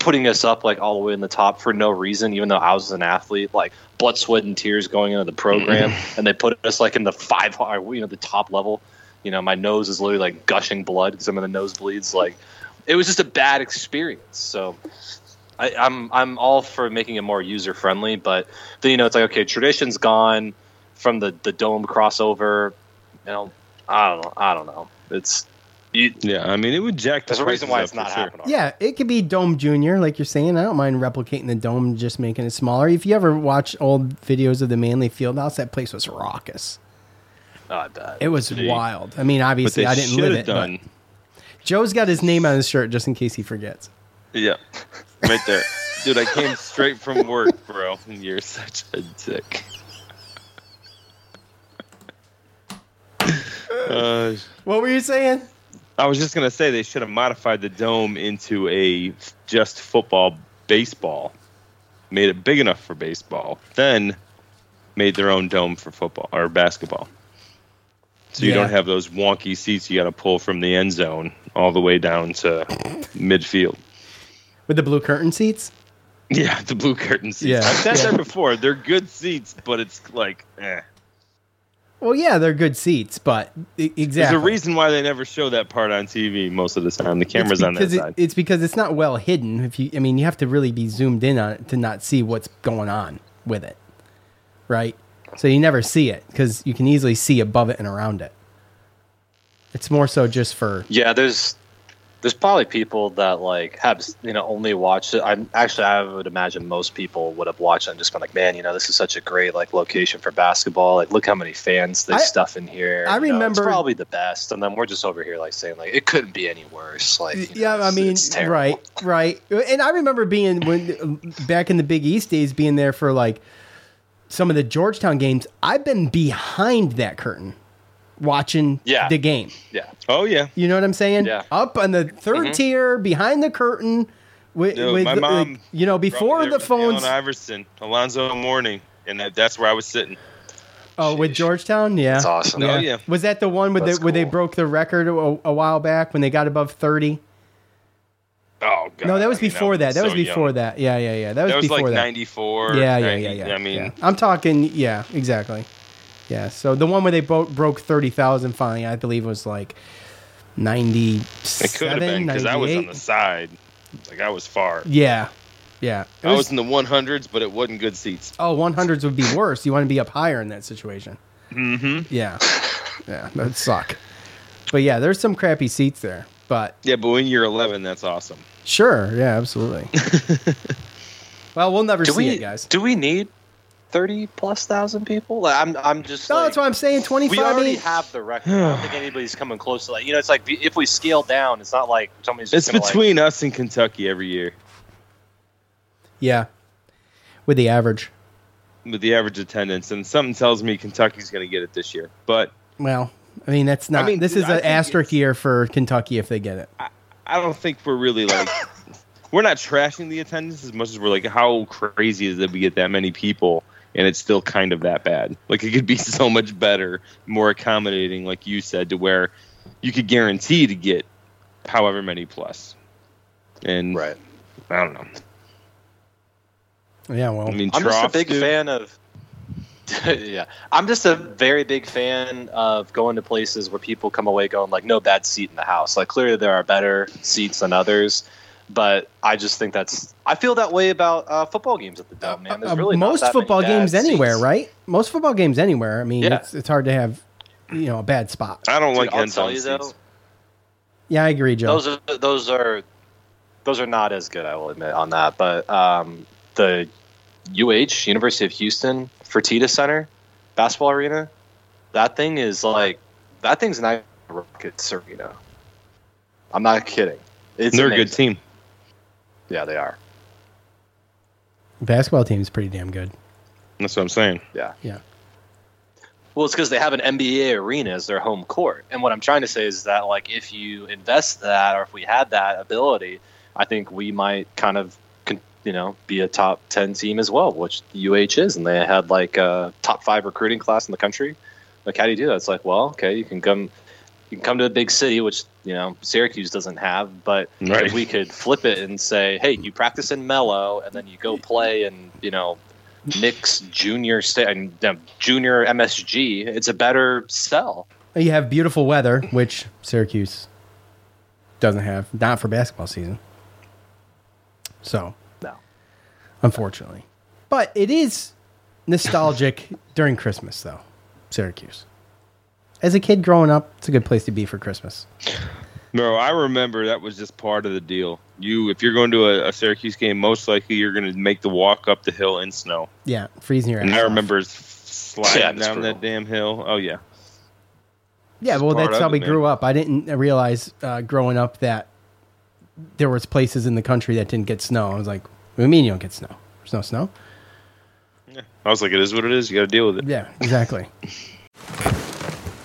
putting us up like all the way in the top for no reason, even though I was an athlete, like blood, sweat, and tears going into the program, and they put us like in the five, uh, you know, the top level. You know, my nose is literally like gushing blood because I'm in the nosebleeds. Like, it was just a bad experience. So, I, I'm I'm all for making it more user friendly, but then you know it's like okay, tradition's gone from the the dome crossover. You know, I don't know. I don't know. It's you, Yeah, I mean, it would jack. The there's a reason why it's for not sure. happening. Yeah, it could be Dome Junior, like you're saying. I don't mind replicating the Dome, just making it smaller. If you ever watch old videos of the Manley Field House, that place was raucous. Oh, I. It was See. wild. I mean, obviously, I didn't live have it. but done. Joe's got his name on his shirt just in case he forgets. Yeah, right there, dude. I came straight from work, bro. and You're such a dick. Uh, What were you saying? I was just gonna say they should have modified the dome into a just football baseball, made it big enough for baseball, then made their own dome for football or basketball. So you Yeah. don't have those wonky seats you got to pull from the end zone all the way down to midfield. With the blue curtain seats? Yeah, the blue curtain seats. Yeah. I've said Yeah. that before. They're good seats, but it's like, eh. Well, yeah, they're good seats, but exactly. There's a reason why they never show that part on TV most of the time. The camera's on that it- side. it's because it's not well hidden. If you, I mean, you have to really be zoomed in on it to not see what's going on with it, right? So you never see it because you can easily see above it and around it. It's more so just for Yeah, there's there's probably people that like have you know only watched it. I'm actually I would imagine most people would have watched it and just been like, man, you know, this is such a great like location for basketball. Like, look how many fans they I- stuff in here. I You know, it's remember- probably the best, and then we're just over here like saying like it couldn't be any worse. Like, you know, yeah, I mean, right, right. And I remember being when back in the Big East days, being there for like some of the Georgetown games. I've been behind that curtain watching Yeah. the game. Yeah, oh yeah, You know what I'm saying? Yeah. Up on the 3rd mm-hmm. tier, behind the curtain. With, Dude, with my mom like, you know, before the phones. Allen Iverson, Alonzo Mourning, and that, that's where I was sitting. Oh, with Georgetown, yeah, That's awesome. Oh, yeah. Was that the one where they That's where they broke the record a, a while back when they got above 30? Oh god, No, that was I mean, before that. That was so before young. that. Yeah, yeah, yeah. That was That was before like that. '94. Yeah, yeah, yeah, yeah. I mean, yeah. I'm talking. Yeah, exactly. Yeah. So the one where they bo- broke thirty thousand finally, I believe, was like ninety it could have been because I was on the side. Like I was far. Yeah, yeah. It I was in the 100s, but it wasn't good seats. Oh, 100s would be worse. You want to be up higher in that situation. Mm-hmm. Yeah. Yeah, that would suck. But yeah, there's some crappy seats there. But Yeah, but when you're 11, that's awesome. sure, yeah, absolutely. well, we'll never do see we it, guys. do we need thirty plus thousand people? Like, I'm I'm just No, like, that's what I'm saying. 25 we already eight- have the record. I don't think anybody's coming close to that. You know, it's like if we scale down, it's not like somebody's It's gonna, like- between us and Kentucky every year Yeah. With the average. with the average attendance, and something tells me Kentucky's going to get it this year. But Well, I mean, that's not. I mean, this dude, is an asterisk year for Kentucky if they get it. I don't think we're really like we're not trashing the attendance as much as we're like how crazy is it we get that many people and it's still kind of that bad. Like it could be so much better, more accommodating, like you said, to where you could guarantee to get however many plus. And right. I don't know. Yeah, well, I mean, I'm just a big dude. fan of. yeah, I'm just a very big fan of going to places where people come away going like, no bad seat in the house. Like clearly there are better seats than others, but I just think that's. I feel that way about uh, football games at the dome, man. There's Uh, really not most football bad games anywhere, seats. right? Most football games anywhere. I mean, Yeah. it's it's hard to have, you know, a bad spot. I don't Dude, like I'll end tell zone you seats. though, Yeah, I agree, Joe. those are those are those are not as good. I will admit on that, but um, the UH University of Houston Fertitta Center basketball arena, that thing is like that thing's not a Rockets arena. I'm not kidding. It's They're a good team. Yeah, they are. Basketball team is pretty damn good. That's what I'm saying. Yeah. Yeah. Well, it's because they have an NBA arena as their home court, and what I'm trying to say is that like if you invest that, or if we had that ability, I think we might kind of, you know, be a top ten team as well, which UH is, and they had like a top five recruiting class in the country. Like, how do you do that? It's like, well, okay, you can come. You can come to a big city, which you know Syracuse doesn't have. But Right. if we could flip it and say, hey, you practice in Melo, and then you go play in you know Nick's junior state and uh, junior MSG, it's a better sell. You have beautiful weather, which Syracuse doesn't have, not for basketball season. So, No. unfortunately. But it is nostalgic during Christmas, though, Syracuse. As a kid growing up, it's a good place to be for Christmas. Bro, I remember that was just part of the deal. You, if you're going to a, a Syracuse game, most likely you're going to make the walk up the hill in snow. Yeah, freezing your ass And I off. remember sliding Yeah, that's down that damn hill. Oh yeah, Yeah, It's well, that's of how it, we man. grew up. I didn't realize uh, growing up that there was places in the country that didn't get snow. I was like, "What do you mean you don't get snow? There's no snow." Yeah, I was like, it is what it is. You got to deal with it. Yeah, exactly.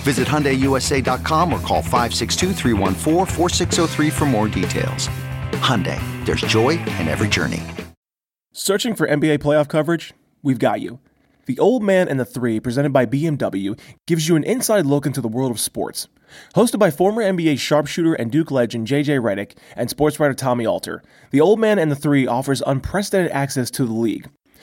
Visit HyundaiUSA.com or call 562 for more details. Hyundai, there's joy in every journey. Searching for NBA playoff coverage? We've got you. The Old Man and the Three, presented by BMW, gives you an inside look into the world of sports. Hosted by former NBA sharpshooter and Duke legend JJ Redick and sports writer Tommy Alter, The Old Man and the Three offers unprecedented access to the league.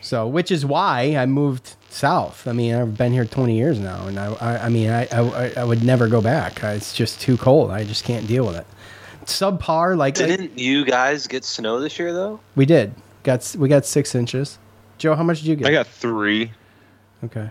So, which is why I moved south. I mean, I've been here 20 years now, and I, I, I mean, I, I, I would never go back. It's just too cold. I just can't deal with it. Subpar, like Didn't you guys get snow this year though? we did. Got we got six inches. Joe, how much did you get? I got three. Okay.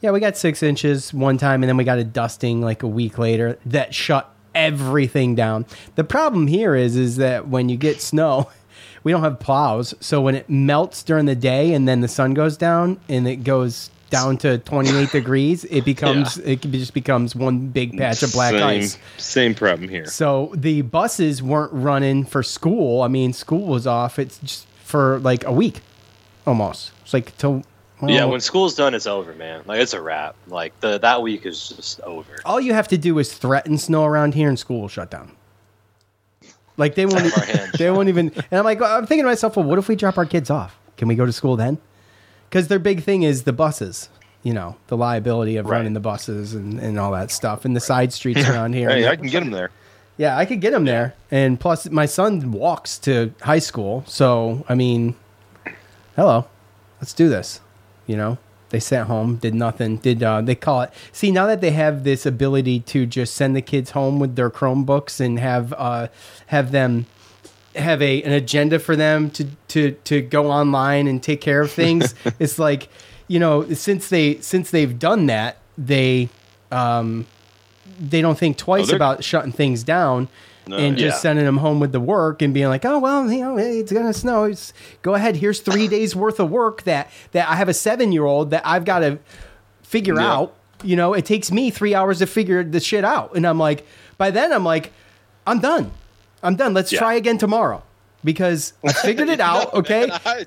Yeah, we got six inches one time, and then we got a dusting like a week later that shut everything down. The problem here is, is that when you get snow, we don't have plows, so when it melts during the day and then the sun goes down and it goes down to 28 degrees, it becomes it just becomes one big patch of black same, ice. Same problem here. So the buses weren't running for school. I mean, school was off. It's just for like a week, almost. It's like till well, yeah, when school's done, it's over, man. Like it's a wrap. Like the that week is just over. all you have to do is threaten snow around here, and school will shut down. Like they won't. they won't even. And I'm like, I'm thinking to myself, well, what if we drop our kids off? Can we go to school then? Because their big thing is the buses. You know, the liability of running the buses and, and all that stuff, and the side streets around here. Hey, I can get them there. Yeah, I could get them there. And plus, my son walks to high school. So, I mean, hello, let's do this. You know, They sat home, did nothing. Did uh, they call it? See, now that they have this ability to just send the kids home with their Chromebooks and have uh, have them have a an agenda for them to to to go online and take care of things. it's like you know since they since they've done that they um they don't think twice they're- about shutting things down. No, and just yeah. sending them home with the work and being like, oh well, you know, it's gonna snow. It's, go ahead. Here's three days worth of work that that I have a seven year old that I've got to figure Yeah. out. You know, it takes me three hours to figure the shit out, and I'm like, by then I'm like, I'm done. I'm done. Let's Yeah. try again tomorrow because I figured it out. Okay. I,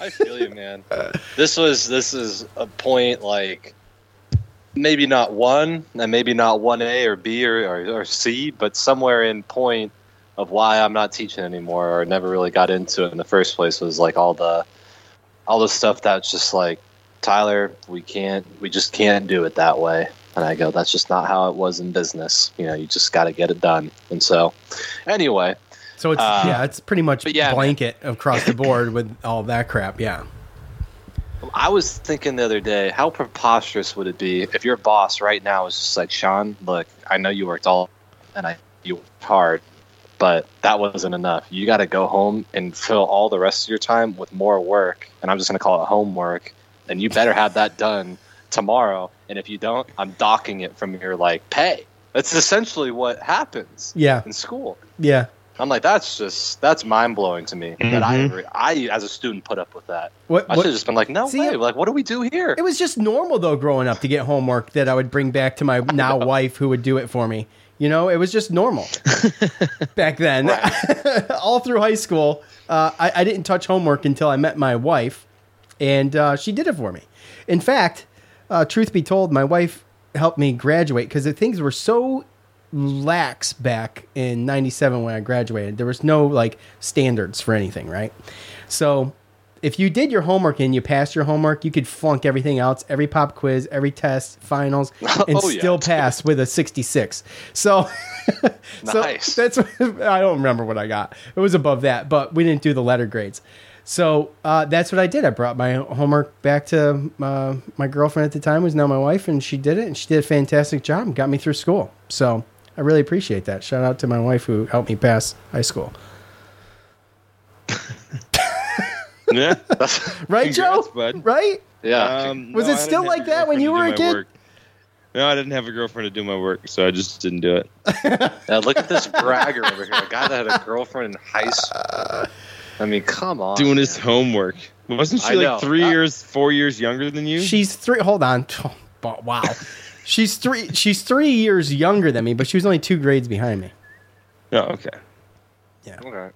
I feel you, man. This was this is a point like maybe not one, and maybe not one A or B or, or, or C, but somewhere in point of why I'm not teaching anymore or never really got into it in the first place was like all the all the stuff that's just like Tyler, we can't we just can't do it that way. And I go, that's just not how it was in business. You know, you just got to get it done. And so, anyway, So it's Uh, yeah, it's pretty much yeah, blanket across the board with all that crap. Yeah. I was thinking the other day, how preposterous would it be if your boss right now was just like, Sean, look, I know you worked all and I you worked hard, but that wasn't enough. You got to go home and fill all the rest of your time with more work, and I'm just going to call it homework, and you better have that done tomorrow. And if you don't, I'm docking it from your like pay. That's essentially what happens. Yeah. In school. Yeah. I'm like, that's just that's mind blowing to me that I Mhm. agree. I as a student put up with that. What- I should have just been like, no See, way. Like, what do we do here? It was just normal though growing up to get homework that I would bring back to my now wife who would do it for me. You know, it was just normal back then. All through high school, uh, I, I didn't touch homework until I met my wife, and uh, she did it for me. In fact, uh, truth be told, my wife helped me graduate because the things were so lax back in 97 when I graduated. There was no like standards for anything, right? So if you did your homework and you passed your homework, you could flunk everything else, every pop quiz, every test, finals, and Oh, yeah. still pass with a 66. So, so Nice. that's what, I don't remember what I got. It was above that, but we didn't do the letter grades. So uh, that's what I did. I brought my homework back to uh, my girlfriend at the time, who's now my wife, and she did it, and she did a fantastic job and got me through school. So I really appreciate that. Shout out to my wife who helped me pass high school. yeah. Right, Joe? Bud. Right? Yeah. Um, Was no, it still like that when you were a kid? work. No, I didn't have a girlfriend to do my work, so I just didn't do it. Now, look at this bragger over here. A guy that had a girlfriend in high school. I mean, come on. Doing his homework. Wasn't she I know. like three Uh, years, four years younger than you? She's three. Hold on. Oh, wow. She's three. She's three years younger than me, but she was only two grades behind me. Oh, okay. Yeah. Okay.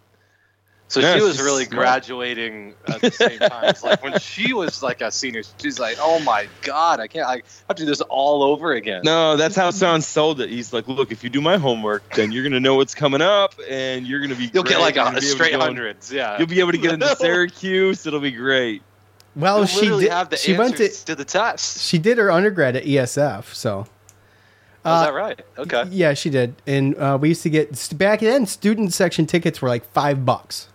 So Yeah, she was really smart. graduating at the same time. It's like when she was like a senior, she's like, "Oh my god, I can't! I have to do this all over again." No, that's how Son sold it. He's like, look, if you do my homework, then you're gonna know what's coming up, and you're gonna be. You'll get like You're a, gonna be able to straight hundreds. Yeah, You'll be able to get into Syracuse. It'll be great. Well, she did. have the she went to. answers to the test. She did her undergrad at ESF. So. Oh, Uh, is that right? Okay. Yeah, she did, and uh, we used to get back then. Student section tickets were like five bucks,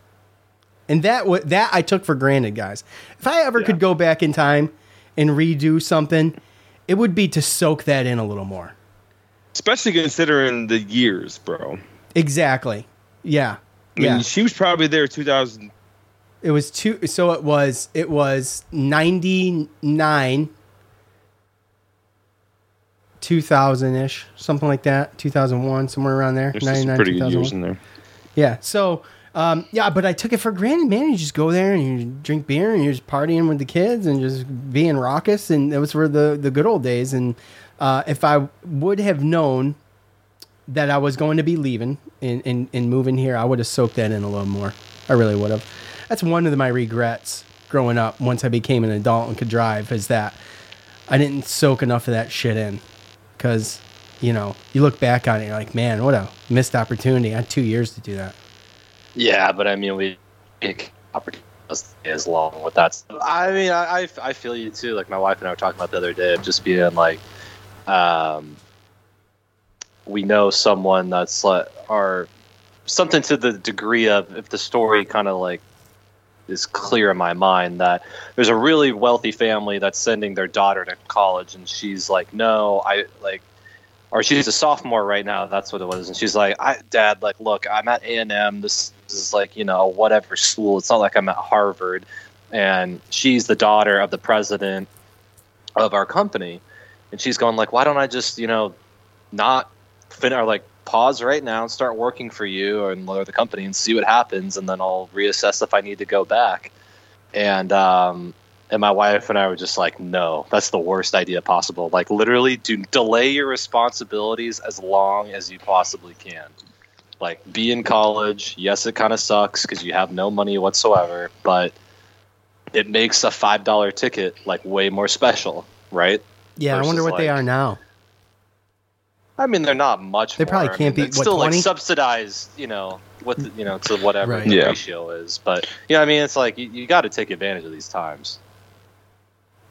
and that wa that I took for granted, guys. If I ever could go back in time and redo something, it would be to soak that in a little more. Especially considering the years, bro. Exactly. Yeah. I mean, yeah. she was probably there 2000. It was two. So it was. It was ninety nine. 2000 ish, something like that. 2001, somewhere around there. There's 99, pretty good 2001. years in there. Yeah. So, um, yeah, but I took it for granted, man. You just go there and you drink beer and you're just partying with the kids and just being raucous. And it was for the, the good old days. And uh, if I would have known that I was going to be leaving and, and, and moving here, I would have soaked that in a little more. I really would have. That's one of my regrets growing up once I became an adult and could drive is that I didn't soak enough of that shit in. Because, you know, you look back on it, you're like, man, what a missed opportunity. I had two years to do that. Yeah, but I mean, we it opportunity as long with that. Stuff. I mean, I, I I feel you too. Like my wife and I were talking about the other day of just being like, um, we know someone that's like, or something to the degree of if the story kind of like is clear in my mind that there's a really wealthy family that's sending their daughter to college, and she's like, no, I like, or she's a sophomore right now. That's what it was, and she's like, I, Dad, like, look, I'm at A and M. This is like, you know, whatever school. It's not like I'm at Harvard, and she's the daughter of the president of our company, and she's going like, why don't I just, you know, not fin or like pause right now and start working for you and or the company and see what happens, and then I'll reassess if I need to go back. And um, and my wife and I were just like, no, that's the worst idea possible. Like literally, do delay your responsibilities as long as you possibly can. Like be in college. Yes, it kind of sucks because you have no money whatsoever, but it makes a five dollar ticket like way more special, right? Yeah, I wonder Versus, what they are now. I mean, they're not much. They more. probably can't mean, be, it's what, still 20? like subsidized, you know, with the- you know to whatever Right. the Yeah. ratio is. But yeah, I mean, it's like you, you got to take advantage of these times.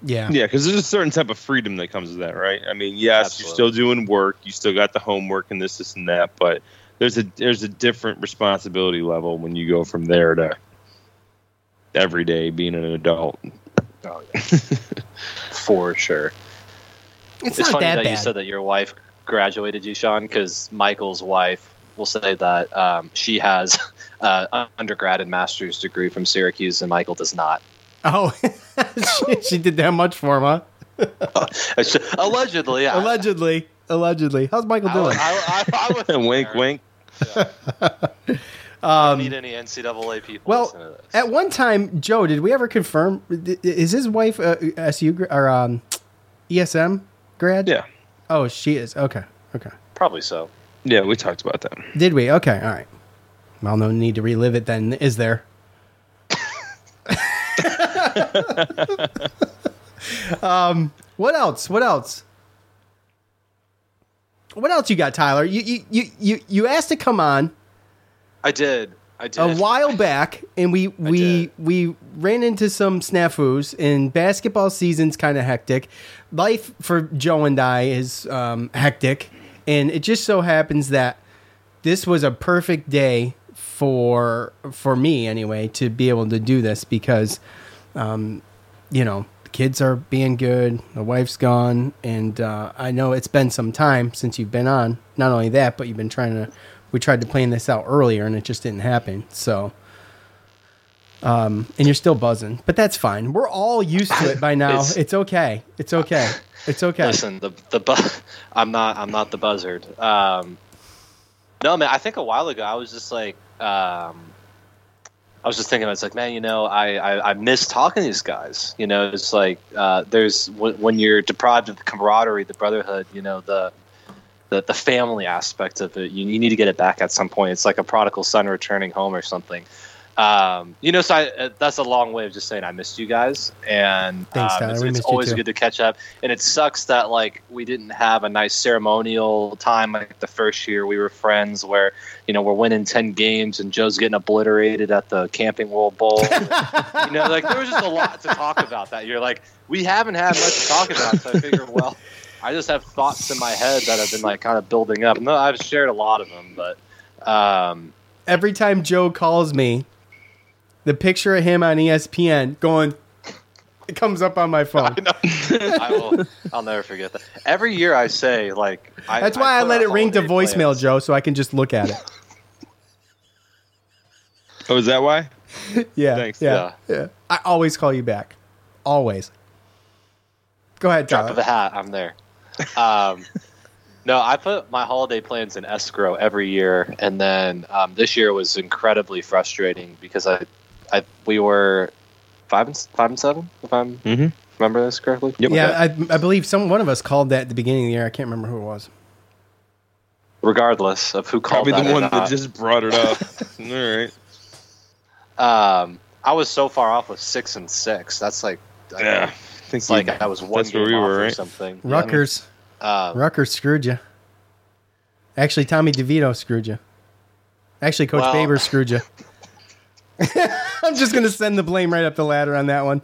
Yeah. Yeah, because there's a certain type of freedom that comes with that, right? I mean, yes, you're still doing work, you still got the homework and this, this, and that, but there's a there's a different responsibility level when you go from there to every day being an adult. Oh, yeah. For sure. It's, It's, not funny that that, bad. you said that your wife graduated you, Sean, because Michael's wife will say that um, she has uh, an undergrad and master's degree from Syracuse, and Michael does not. Oh, she, she did that much for him, huh? Allegedly, yeah. Allegedly. Allegedly. How's Michael doing? I, I, I would wink, wink. Um, meet any NCAA people. well, to this. at one time, Joe, did we ever confirm? Is his wife uh, SU or um, ESF grad? Yeah. Oh, she is. Okay. Okay. Probably so. Yeah, we talked about that. Did we? Okay. All right. Well, no need to relive it then, is there? um, what else? What else? What else you got, Tyler? You you you you, you asked to come on I did. A while back, and we we we ran into some snafus. And basketball season's kind of hectic. Life for Joe and I is um, hectic, and it just so happens that this was a perfect day for for me anyway to be able to do this because, um, you know, the kids are being good, the wife's gone, and uh, I know it's been some time since you've been on. Not only that, but you've been trying to. We tried to plan this out earlier, and it just didn't happen. So. Um, and you're still buzzing, but that's fine. We're all used to it by now. It's- It's, okay. It's okay. It's okay. Listen, the the bu- I'm not I'm not the buzzard. Um, no, man. I think a while ago I was just like, um, I was just thinking, I was like, man, you know, I, I I miss talking to these guys. You know, it's like uh, there's when, when you're deprived of the camaraderie, the brotherhood. You know, the the, the family aspect of it. You, you need to get it back at some point. It's like a prodigal son returning home or something. Um, you know, so I, uh, that's a long way of just saying I missed you guys, and Thanks, um, it's, it's always good to catch up. And it sucks that like we didn't have a nice ceremonial time like the first year we were friends, where you know we're winning ten games and Joe's getting obliterated at the Camping World Bowl. you know, like there was just a lot to talk about that You're Like we haven't had much to talk about, so I figure, well, I just have thoughts in my head that have been like kind of building up. No, I've shared a lot of them, but um, Every time Joe calls me, the picture of him on ESPN going, it comes up on my phone. I will. I'll never forget that. Every year I say like. I, That's why I, put let it ring to voicemail, plans. Joe, so I can just look at it. Oh, is that why? Yeah. Thanks. Yeah. Yeah. I always call you back. Always. Go ahead, Drop Tyler. of a hat. I'm there. Um, no, I put my holiday plans in escrow every year, and then um, this year was incredibly frustrating because I, I we were five and five and seven if I'm Mm-hmm. remember this correctly. Yeah, I, I believe some one of us called that at the beginning of the year. I can't remember who it was. regardless of who called Probably that the or one that just brought it up. All right. Um, I was so far off with six and six. That's like I Yeah, mean, I think like you- I was one that's where game we off were, or something. Rutgers. Um, Rutgers screwed you. Actually, Tommy DeVito screwed you. Actually, Coach Well- Baber screwed you. I'm just going to send the blame right up the ladder on that one.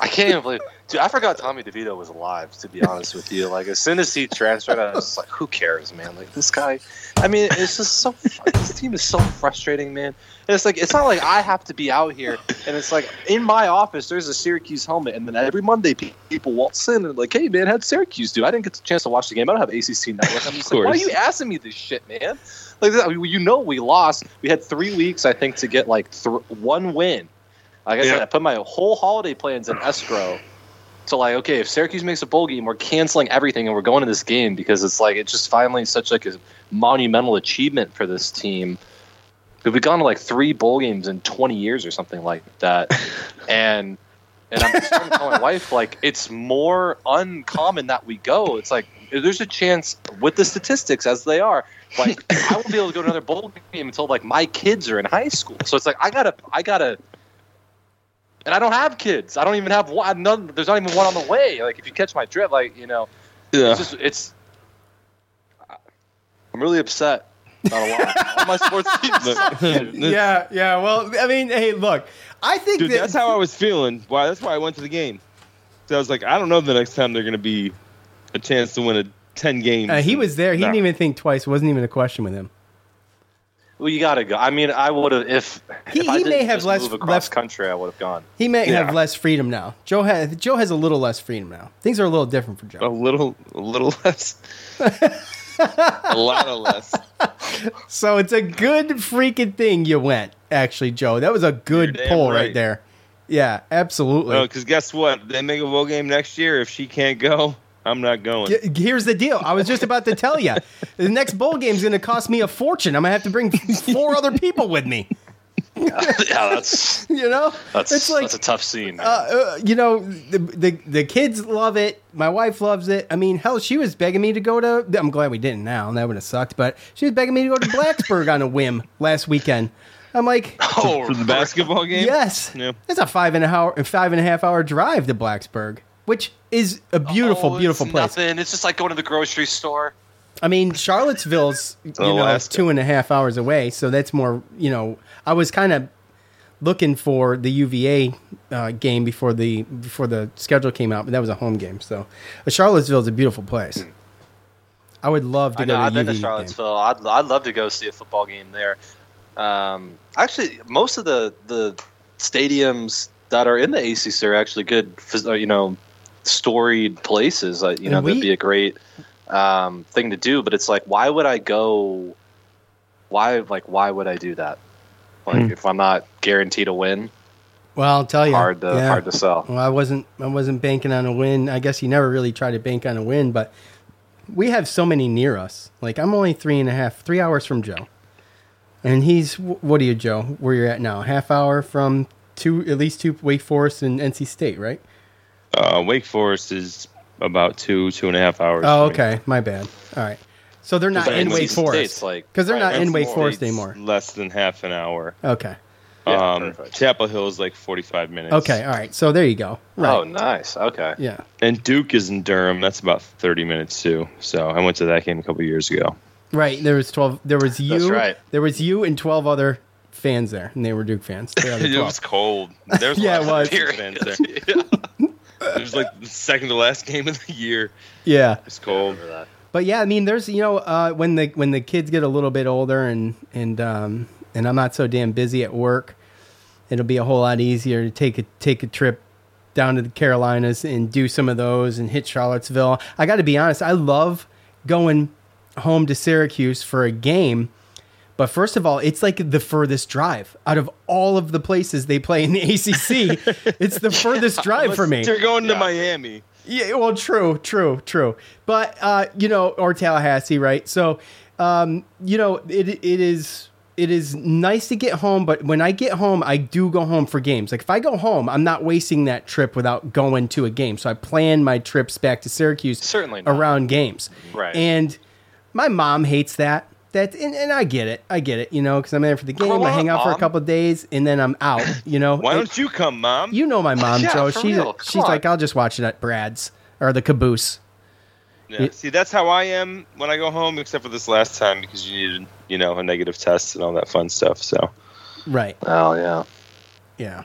I can't even believe Dude, I forgot Tommy DeVito was alive. To be honest with you, like as soon as he transferred, I was like, "Who cares, man? Like this guy." I mean, it's just so. this team is so frustrating, man. And it's like it's not like I have to be out here, and it's like in my office there's a Syracuse helmet, and then every Monday people waltz in and like, "Hey, man, how'd Syracuse do?" I didn't get the chance to watch the game. I don't have ACC network. I'm just like, "Why are you asking me this shit, man?" Like, you know, we lost. We had three weeks, I think, to get like th- one win. Like I said, I put my whole holiday plans in escrow. So like, okay, if Syracuse makes a bowl game, we're canceling everything and we're going to this game because it's like it's just finally such like a monumental achievement for this team. We've gone to like three bowl games in 20 years or something like that, and and I'm starting to tell my wife like it's more uncommon that we go. It's like there's a chance with the statistics as they are, like I won't be able to go to another bowl game until like my kids are in high school. So it's like I gotta I gotta and I don't have kids. I don't even have one. None, there's not even one on the way. Like if you catch my drift, like you know, Yeah. it's just it's. I'm really upset. Not a lot. All my sports teams. suck, yeah, yeah. Well, I mean, hey, look, I think Dude, that that's how I was feeling. Why? That's why I went to the game. So I was like, I don't know the next time they're going to be a chance to win a ten games. uh, he was there. He No. didn't even think twice. It wasn't even a question with him. Well, you gotta go. I mean, I would have if He- if I he didn't may have less- move across less- country. I would have gone. He may Yeah. have less freedom now. Joe has Joe has a little less freedom now. Things are a little different for Joe. a little, a little less, a lot of less. So it's a good freaking thing you went, actually, Joe. That was a good You're pull right. right. there. Yeah, absolutely. Because guess what? They make a bowl game next year. If she can't go, I'm not going. G- Here's the deal. I was just about to tell you. The next bowl game is going to cost me a fortune. I'm going to have to bring four other people with me. yeah, that's You know? that's It's like- that's a tough scene. Uh, uh, you know, the, the the kids love it. My wife loves it. I mean, hell, she was begging me to go to. I'm glad we didn't now. That would have sucked. But she was begging me to go to Blacksburg on a whim last weekend. I'm like, oh, For the basketball game? yes, Yeah. it's a five and a hour, five and a half hour drive to Blacksburg, which is a beautiful, Oh, beautiful place. Nothing. It's just like going to the grocery store. I mean, Charlottesville's you know Alaska. two and a half hours away, so that's more. You know, I was kind of looking for the UVA uh, game before the before the schedule came out, but that was a home game. So, uh, is a beautiful place. I would love to I go know. to I've been UVA to game. Charlottesville. I'd, I'd love to go see a football game there. Um, actually, most of the the stadiums that are in the ACC are actually good. You know, storied places. Uh, you know, And that'd be a great um, thing to do. But it's like, why would I go? Why like why would I do that? Like Hmm. if I'm not guaranteed a win, Well, I'll tell you, hard to yeah. hard to sell. Well, I wasn't. I wasn't banking on a win. I guess you never really try to bank on a win, but we have so many near us. Like I'm only three and a half, three hours from Joe, and he's what are you, Joe? Where you're at now? Half hour from two, at least two Wake Forest and NC State, right? Uh, Wake Forest is about two, two and a half hours. Oh, from me. okay, my bad. All right, so they're not in Wake State's Forest like- because they're right, not in Wake Forest anymore. Less than half an hour. Okay, Yeah, um, perfect. Chapel Hill is like 45 minutes. okay, all right. So there you go. Right. Oh, nice. Okay. Yeah. And Duke is in Durham. That's about 30 minutes too. So I went to that game a couple years ago. Right. There was twelve. There was you. That's right. There was you and twelve other fans there, and they were Duke fans. The other it was cold. There's Yeah, a it was. of Duke fans there. It was like the second to last game of the year. Yeah. It's cold. But yeah, I mean, there's you know uh, when the when the kids get a little bit older and and um, and I'm not so damn busy at work, it'll be a whole lot easier to take a take a trip down to the Carolinas and do some of those and hit Charlottesville. I got to be honest, I love going home to Syracuse for a game. But first of all, it's like the furthest drive out of all of the places they play in the ACC. it's the furthest drive for me. You're going to Miami. Yeah, well, true, true, true. But uh, you know, or Tallahassee, right? So, um, you know, it it is it is nice to get home, but when I get home, I do go home for games. Like if I go home, I'm not wasting that trip without going to a game. So I plan my trips back to Syracuse Certainly not. around games. Right. And my mom hates that. That and, and I get it. I get it. You know, because I'm there for the game. Grow I hang up, out for a couple of days, and then I'm out. You know. Why It- don't you come, Mom? you know my mom, Yeah, Joe. She's real. She's on. like, I'll just watch it at Brad's or the Caboose. Yeah. See, that's how I am when I go home, except for this last time because you needed, you know, a negative test and all that fun stuff. So Right. Oh yeah. Yeah.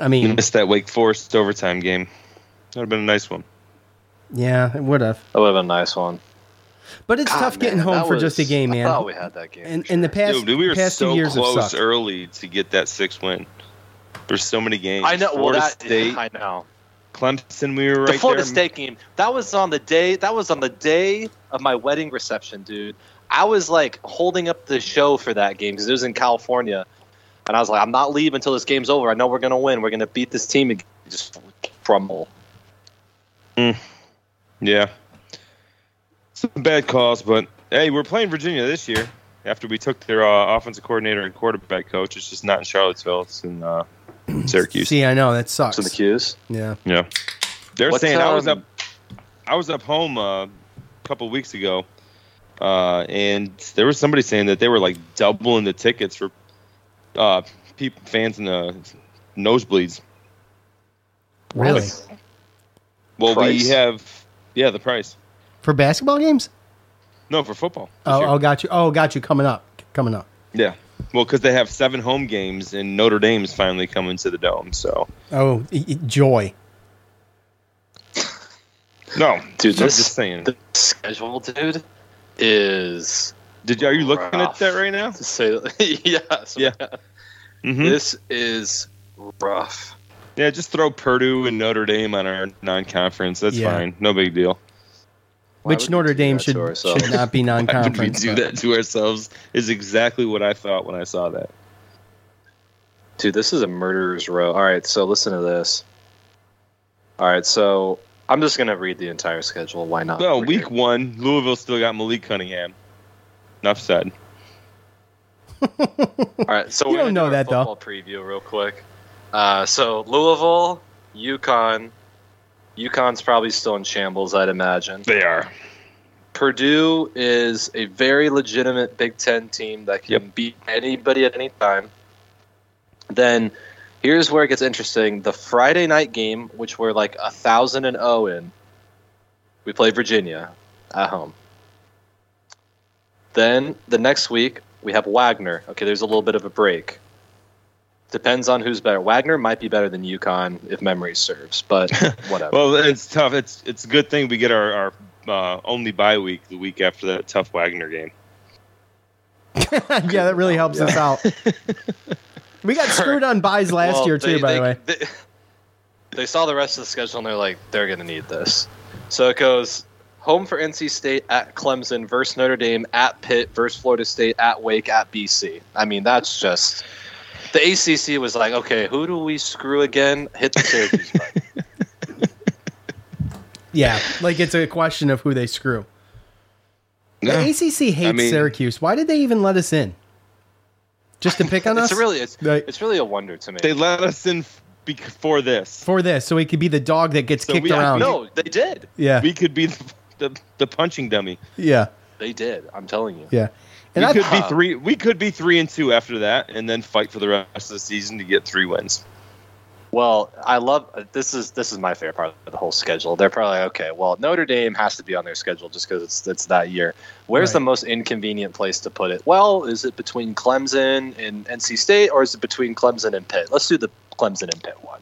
I mean, you mean, missed that Wake Forest overtime game. That'd have been a nice one. Yeah, it would have. That would have been a nice one. But it's God, tough getting home that for just a was- game, I man. thought we had that game. In, in the past, Dude, we were past so two years close sucked. early to get that six win. There's so many games. I know. Well, that State, I know. Clemson. We were the Florida there. State game. That was on the day. That was on the day of my wedding reception, dude. I was like holding up the show for that game because it was in California, and I was like, I'm not leaving until this game's over. I know we're gonna win. We're gonna beat this team and just crumble. Mm. Yeah. Some bad calls, but hey, we're playing Virginia this year. After we took their uh, offensive coordinator and quarterback coach, it's just not in Charlottesville. It's in uh, Syracuse. See, I know that sucks. So the cues. Yeah. Yeah, they're What's, saying I was um, up. I was up home uh, a couple weeks ago, uh, and there was somebody saying that they were like doubling the tickets for uh, people, fans in the nosebleeds. Really? Well, Price? we have yeah the price. For basketball games? No, for football. Oh, oh, got you. Oh, got you. Coming up. Coming up. Yeah. Well, because they have seven home games, and Notre Dame's finally coming to the dome. So Oh, e- e- joy. no, Dude, I'm this just saying. the schedule, dude, is. Did you, are you looking rough, at that right now? To say, yes, Yeah. Mhm. This is rough. Yeah, just throw Purdue and Notre Dame on our non-conference. That's Yeah. fine. No big deal. Which Notre Dame should, should not be Why would we non-conference. do but- that to ourselves? Is exactly what I thought when I saw that. Dude, this is a murderer's row. All right, so listen to this. All right, so I'm just gonna read the entire schedule. Why not? Well, week one, Louisville still got Malik Cunningham. Enough said. All right, so You we're don't know do our that, though. preview real quick. Uh, so Louisville, UConn. UConn's probably still in shambles, I'd imagine. They are. Purdue is a very legitimate Big Ten team that can beat anybody at any time. Then here's where it gets interesting: the Friday night game, which we're like a thousand and zero in. We play Virginia at home. Then the next week we have Wagner. Okay, there's a little bit of a break. Depends on who's better. Wagner might be better than UConn if memory serves, but whatever. Well, it's tough. It's it's a good thing we get our, our uh, only bye week the week after that tough Wagner game. yeah, that really helps us out. We got screwed on buys last Well, year too, they- by they- the way. They, they saw the rest of the schedule and they're like, they're going to need this. So it goes home for NC State at Clemson versus Notre Dame at Pitt versus Florida State at Wake at BC. I mean, that's just the ACC was like, okay, who do we screw again? Hit the Syracuse button. Yeah, like it's a question of who they screw. The ACC hates I mean- Syracuse. Why did they even let us in? Just to pick on us? It's really, it's, Like- it's really a wonder to me. They let us in f- before this. for this, so he could be the dog that gets So kicked we- around. no, they did. Yeah, We could be the, the, the punching dummy. yeah, They did. I'm telling you. yeah. And we I, could be three. We could be three and two after that, and then fight for the rest of the season to get three wins. Well, I love this is this is my favorite part of the whole schedule. They're probably like, okay. Well, Notre Dame has to be on their schedule just because it's it's that year. Where's Right. the most inconvenient place to put it? Well, is it between Clemson and NC State, or is it between Clemson and Pitt? Let's do the Clemson and Pitt one.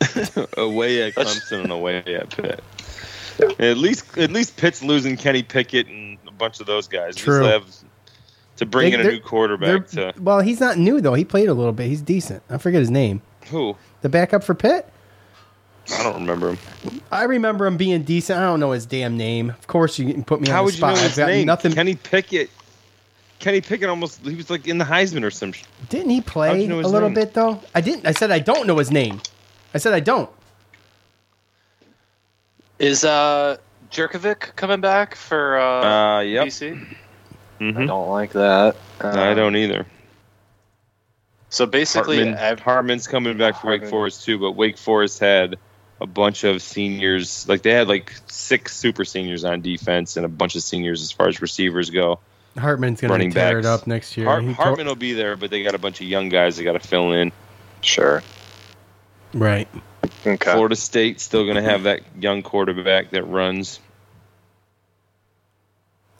away at Clemson and away at Pitt. At least, at least Pitt's losing Kenny Pickett and a bunch of those guys. True. still have to bring They- in a new quarterback. To well, he's not new though. He played a little bit. He's decent. I forget his name. who? The backup for Pitt. I don't remember him. I remember him being decent. I don't know his damn name. Of course, you can put me How on the would you know his name? nothing. Kenny Pickett. Kenny Pickett almost he was like in the Heisman or some. Sh- Didn't he play you know a little name? bit though? I didn't. I said I don't know his name. I said I don't. Is uh Jurkovec coming back for uh, Uh, yep. BC? I Mhm. don't like that. I Uh, don't either. So basically, Hartman, ev- Hartman's coming back for Wake Forest too, but Wake Forest had a bunch of seniors. Like they had like six super seniors on defense and a bunch of seniors as far as receivers go. Hartman's going to Running tear backs. it up next year. Hart, He told- Hartman will be there, but they got a bunch of young guys they got to fill in. sure. right. Okay. Florida State still going to have that young quarterback that runs.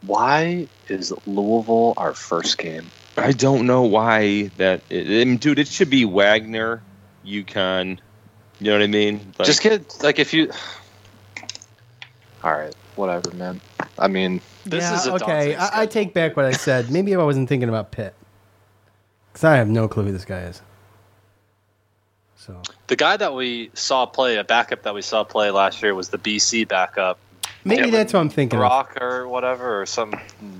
Why is Louisville our first game? I don't know why that. I mean, dude, it should be Wagner, UConn. You know what I mean? Like, Just get like if you All right, whatever, man. I mean, this yeah, is a okay. I, I take back what I said. Maybe I wasn't thinking about Pitt because I have no clue who this guy is. So The guy that we saw play, a backup that we saw play last year, was the BC backup. Maybe that's what I'm thinking. Of. Brock or whatever, or some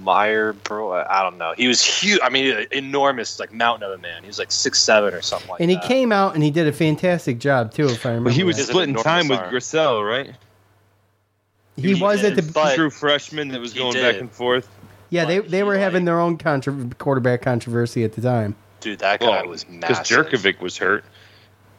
Meyer, bro. I don't know. He was huge. I mean, enormous, like mountain of a man. He was like six seven or something like And he that. came out and he did a fantastic job too, if I remember. But he was right. splitting time with Grosel, right? He was at the true freshman that was going did. back and forth. yeah. They they were having their own contra- quarterback controversy at the time. Dude, that guy was because. Jurkovec was hurt,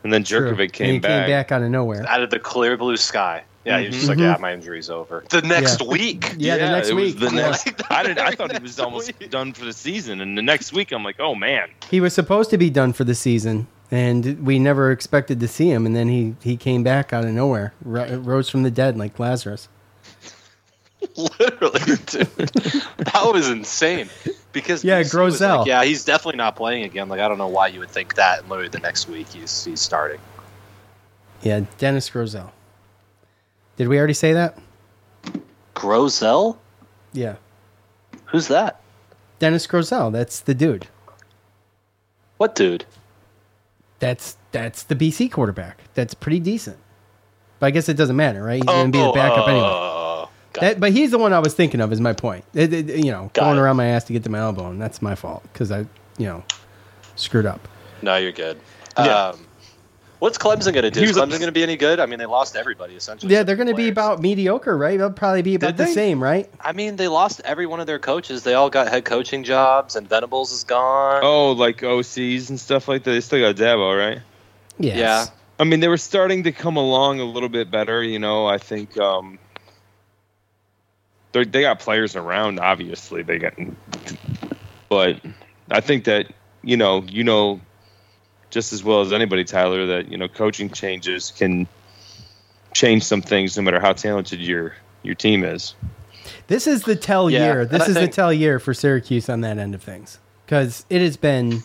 and then True. Jurkovec And he back. came back out of nowhere. out of the clear blue sky. Yeah, he was just like, yeah, my injury's over. The next Yeah. week. Yeah, the next it was week. the Yeah. next. I did. I thought he was almost done for the season, and the next week I'm like, oh man. He was supposed to be done for the season, and we never expected to see him. And then he he came back out of nowhere, ro- rose from the dead like Lazarus. Literally, dude. that was insane. Because Yeah, BC was Grosel. Like, yeah, he's definitely not playing again. Like, I don't know why you would think that. And literally the next week, he's he's starting. Yeah, Dennis Grosel. Did we already say that? Grosel? Yeah, Who's that? Dennis Grosel. That's the dude. What dude? That's that's the BC quarterback. That's pretty decent. But I guess it doesn't matter, right? He's going to be the backup anyway. Oh, That, but he's the one I was thinking of. Is my point? It- it- you know, Got going it. around my ass to get to my elbow, and that's my fault because I, you know, screwed up. No, you're good. Yeah. Um, what's Clemson going to do? He Is Clemson going to be any good? I mean, they lost everybody essentially. Yeah, they're going to be about mediocre, right? They'll probably be about Did the they? same, right? I mean, they lost every one of their coaches. They all got head coaching jobs, and Venables is gone. Oh, like OCs and stuff like that. They still got Dabo, right? Yes. Yeah. I mean, they were starting to come along a little bit better. You know, I think um, they they got players around. Obviously, they got, but I think that you know, you know, just as well as anybody, Tyler, that you know, coaching changes can change some things, no matter how talented your your team is. This is the tell Yeah, year. This is think- the tell year for Syracuse on that end of things because it has been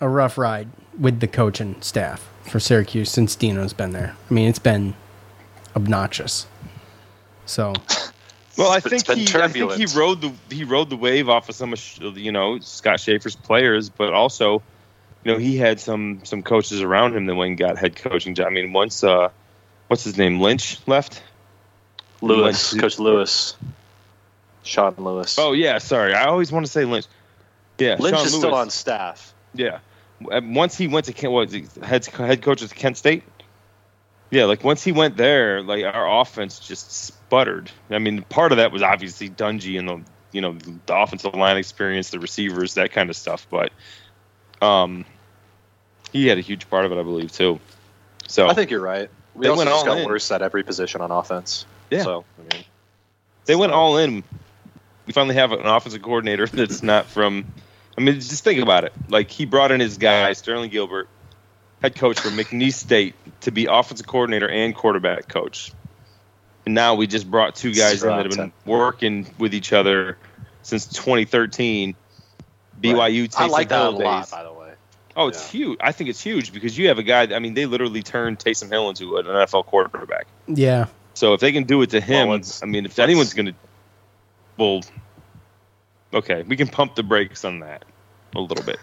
a rough ride with the coaching staff for Syracuse since Dino's been there. I mean, it's been obnoxious. So, Well, I think he, I think he rode the he rode the wave off of some of you know Scott Shafer's players, but also, you know, he had some some coaches around him that went and got head coaching job. I mean, once uh, what's his name, Lynch left. Lewis, Lynch- Coach Lewis, Sean Lewis. Oh yeah, sorry, I always want to say Lynch. Yeah, Lynch Sean is still on staff. Yeah, once he went to Kent, what head head coach at Kent State. Yeah, like once he went there, like our offense just sputtered. I mean, part of that was obviously Dungey and the you know the offensive line experience, the receivers, that kind of stuff. But um, he had a huge part of it, I believe, too. So I think you're right. We They also went just all got in. worse at every position on offense. Yeah. So I mean, they went all in. We finally have an offensive coordinator that's not from. I mean, just think about it. Like he brought in his guy Sterling Gilbert, head coach for McNeese State, to be offensive coordinator and quarterback coach. And now we just brought two guys in that have been working with each other since 2013. BYU Taysom I like that a lot, days. by the way. Oh, it's huge. I think it's huge because you have a guy. I mean, they literally turned Taysom Hill into an NFL quarterback. yeah. So if they can do it to him, Well, I mean, if anyone's going to, well, okay, we can pump the brakes on that a little bit.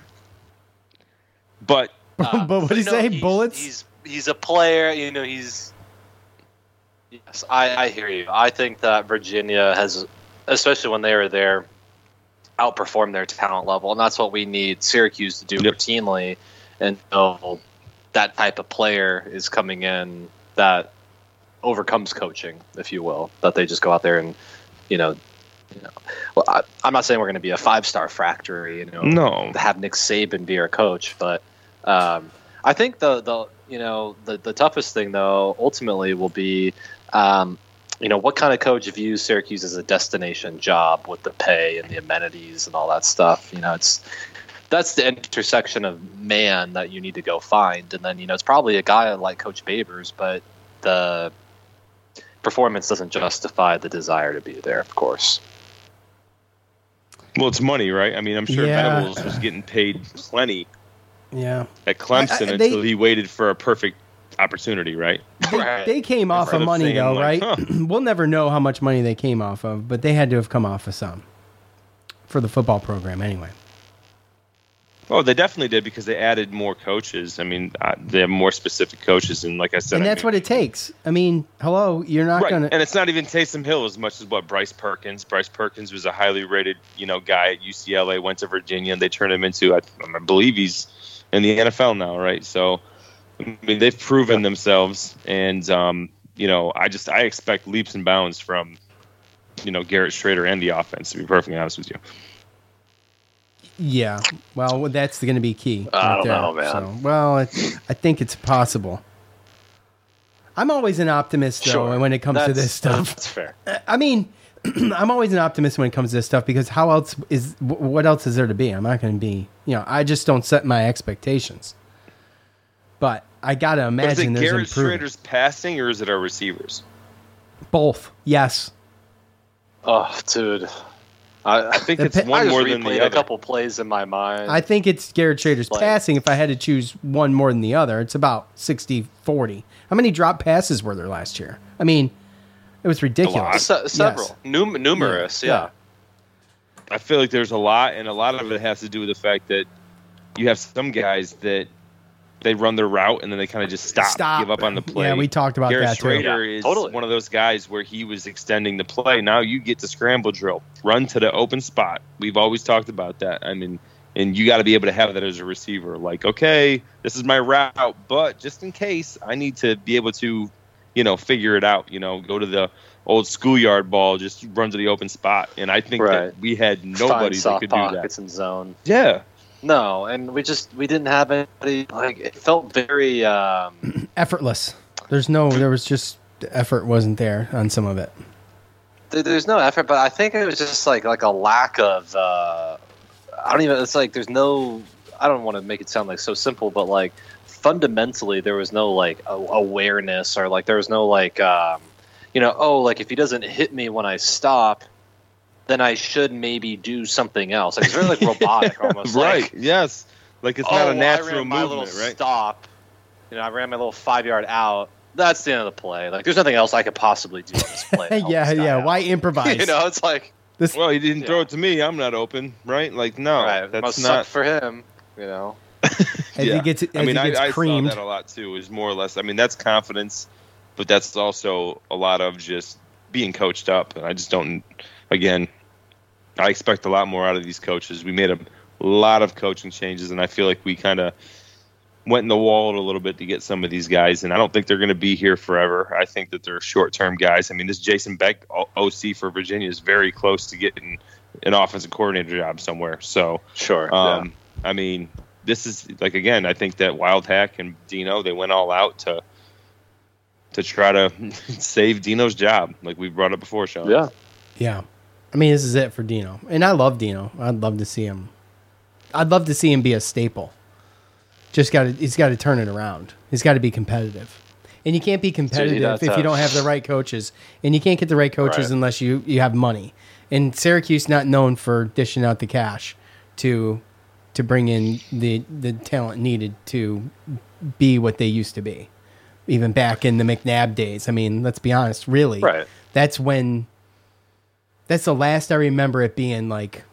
But but what do you no, say? he's- Bullets? He's he's a player. You know, he's. Yes, I, I hear you. I think that Virginia has, especially when they were there, outperformed their talent level, and that's what we need Syracuse to do routinely. And so that type of player is coming in that overcomes coaching, if you will. That they just go out there and, you know, you know. Well, I, I'm not saying we're going to be a five star factory, you know, No. have Nick Saban be our coach, but um, I think the the you know the the toughest thing though ultimately will be. Um, you know what kind of coach views Syracuse as a destination job with the pay and the amenities and all that stuff. You know, it's that's the intersection of man that you need to go find, and then you know it's probably a guy like Coach Babers, but the performance doesn't justify the desire to be there. Of course, well, it's money, right? I mean, I'm sure Yeah. Venables was getting paid plenty Yeah. at Clemson I- I- they- until he waited for a perfect opportunity, right? Right. They came off of money though, like, right? huh. we'll never know how much money they came off of, but they had to have come off of some for the football program anyway. Oh, they definitely did because they added more coaches. I mean, uh, they have more specific coaches, and like I said, and I that's mean- what it takes. I mean, hello, you're not right. gonna. And it's not even Taysom Hill as much as what Bryce Perkins. Bryce Perkins was a highly rated, you know, guy at UCLA. Went to Virginia, and they turned him into, I, I believe he's in the NFL now, right? So, I mean, they've proven themselves, and um, you know, I just I expect leaps and bounds from, you know, Garrett Shrader and the offense. To be perfectly honest with you. Yeah, well, that's going to be key. I don't there. know, man. So, well, it's, I think it's possible. I'm always an optimist, though, Sure. when it comes to this stuff. That's fair. I mean, I'm always an optimist when it comes to this stuff because how else is what else is there to be? I'm not going to be, you know, I just don't set my expectations. But I gotta But is imagine it there's Garrett. Shrader's passing, or is it our receivers? Both, yes. Oh, dude. I, I think The it's pa- one I more than replayed the a couple plays in my mind. I think it's Garrett Shrader's Like- passing. If I had to choose one more than the other, it's about 60 40. How many drop passes were there last year? I mean, it was ridiculous. Se- several, Yes. Num- numerous, Yeah. yeah. I feel like there's a lot, and a lot of it has to do with the fact that you have some guys that they run their route and then they kind of just stop, Stop. give up on the play. Yeah, we talked about Garrett that, too. Shrader Yeah, is totally. one of those guys where he was extending the play. Now you get to scramble drill, run to the open spot. We've always talked about that. I mean, and you got to be able to have that as a receiver. Like, okay, this is my route, but just in case, I need to be able to, you know, figure it out. You know, go to the old schoolyard ball, just run to the open spot. And I think Right. that we had Find nobody that soft could do that. pockets and zone. Yeah. No, and we just we didn't have anybody like it felt very um Effortless. There's no, there was just, the effort wasn't there on some of it. there, there's no effort, but I think it was just like like a lack of uh I don't even it's like there's no I don't want to make it sound like so simple, but like fundamentally there was no like awareness or like there was no like um you know, oh like if he doesn't hit me when I stop then I should maybe do something else. Like it's very like robotic almost. right. Like, yes. Like it's oh, not a well, natural I ran my movement, little right? Stop. You know, I ran my little five yard out. That's the end of the play. Like, there's nothing else I could possibly do on this play. yeah, this yeah. out. Why improvise? you know, it's like This- well, he didn't throw it to me. I'm not open, right? Like, no, right, that's must not suck for him. You know, As he gets, as I mean, he gets I, I saw that a lot too. Is more or less. I mean, that's confidence, but that's also a lot of just being coached up. And I just don't. Again, I expect a lot more out of these coaches. We made a lot of coaching changes, and I feel like we kind of went in the wall a little bit to get some of these guys. And I don't think they're going to be here forever. I think that they're short-term guys. I mean, this Jason Beck O- OC for Virginia is very close to getting an offensive coordinator job somewhere. So sure. um, I mean, this is like again. I think that Wildhack and Dino they went all out to to try to save Dino's job, like we brought up before, Sean. Yeah. Yeah. I mean, this is it for Dino. And I love Dino. I'd love to see him. I'd love to see him be a staple. Just got to, he's got to turn it around. He's got to be competitive. And you can't be competitive if you don't have the right coaches. And you can't get the right coaches Right. unless you, you have money. And Syracuse not known for dishing out the cash to to bring in the the talent needed to be what they used to be. Even back in the McNabb days. I mean, let's be honest, really. Right. That's when that's the last I remember it being like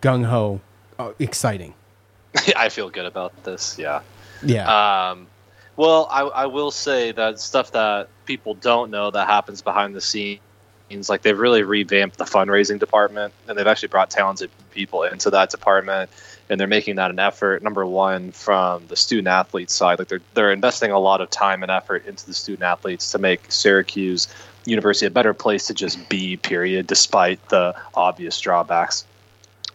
gung ho, uh, exciting. I feel good about this. Yeah. Yeah. Um, well, I, I will say that stuff that people don't know that happens behind the scenes, like they've really revamped the fundraising department, and they've actually brought talented people into that department, and they're making that an effort. Number one, from the student athlete side, like they're they're investing a lot of time and effort into the student athletes to make Syracuse University a better place to just be. Period, despite the obvious drawbacks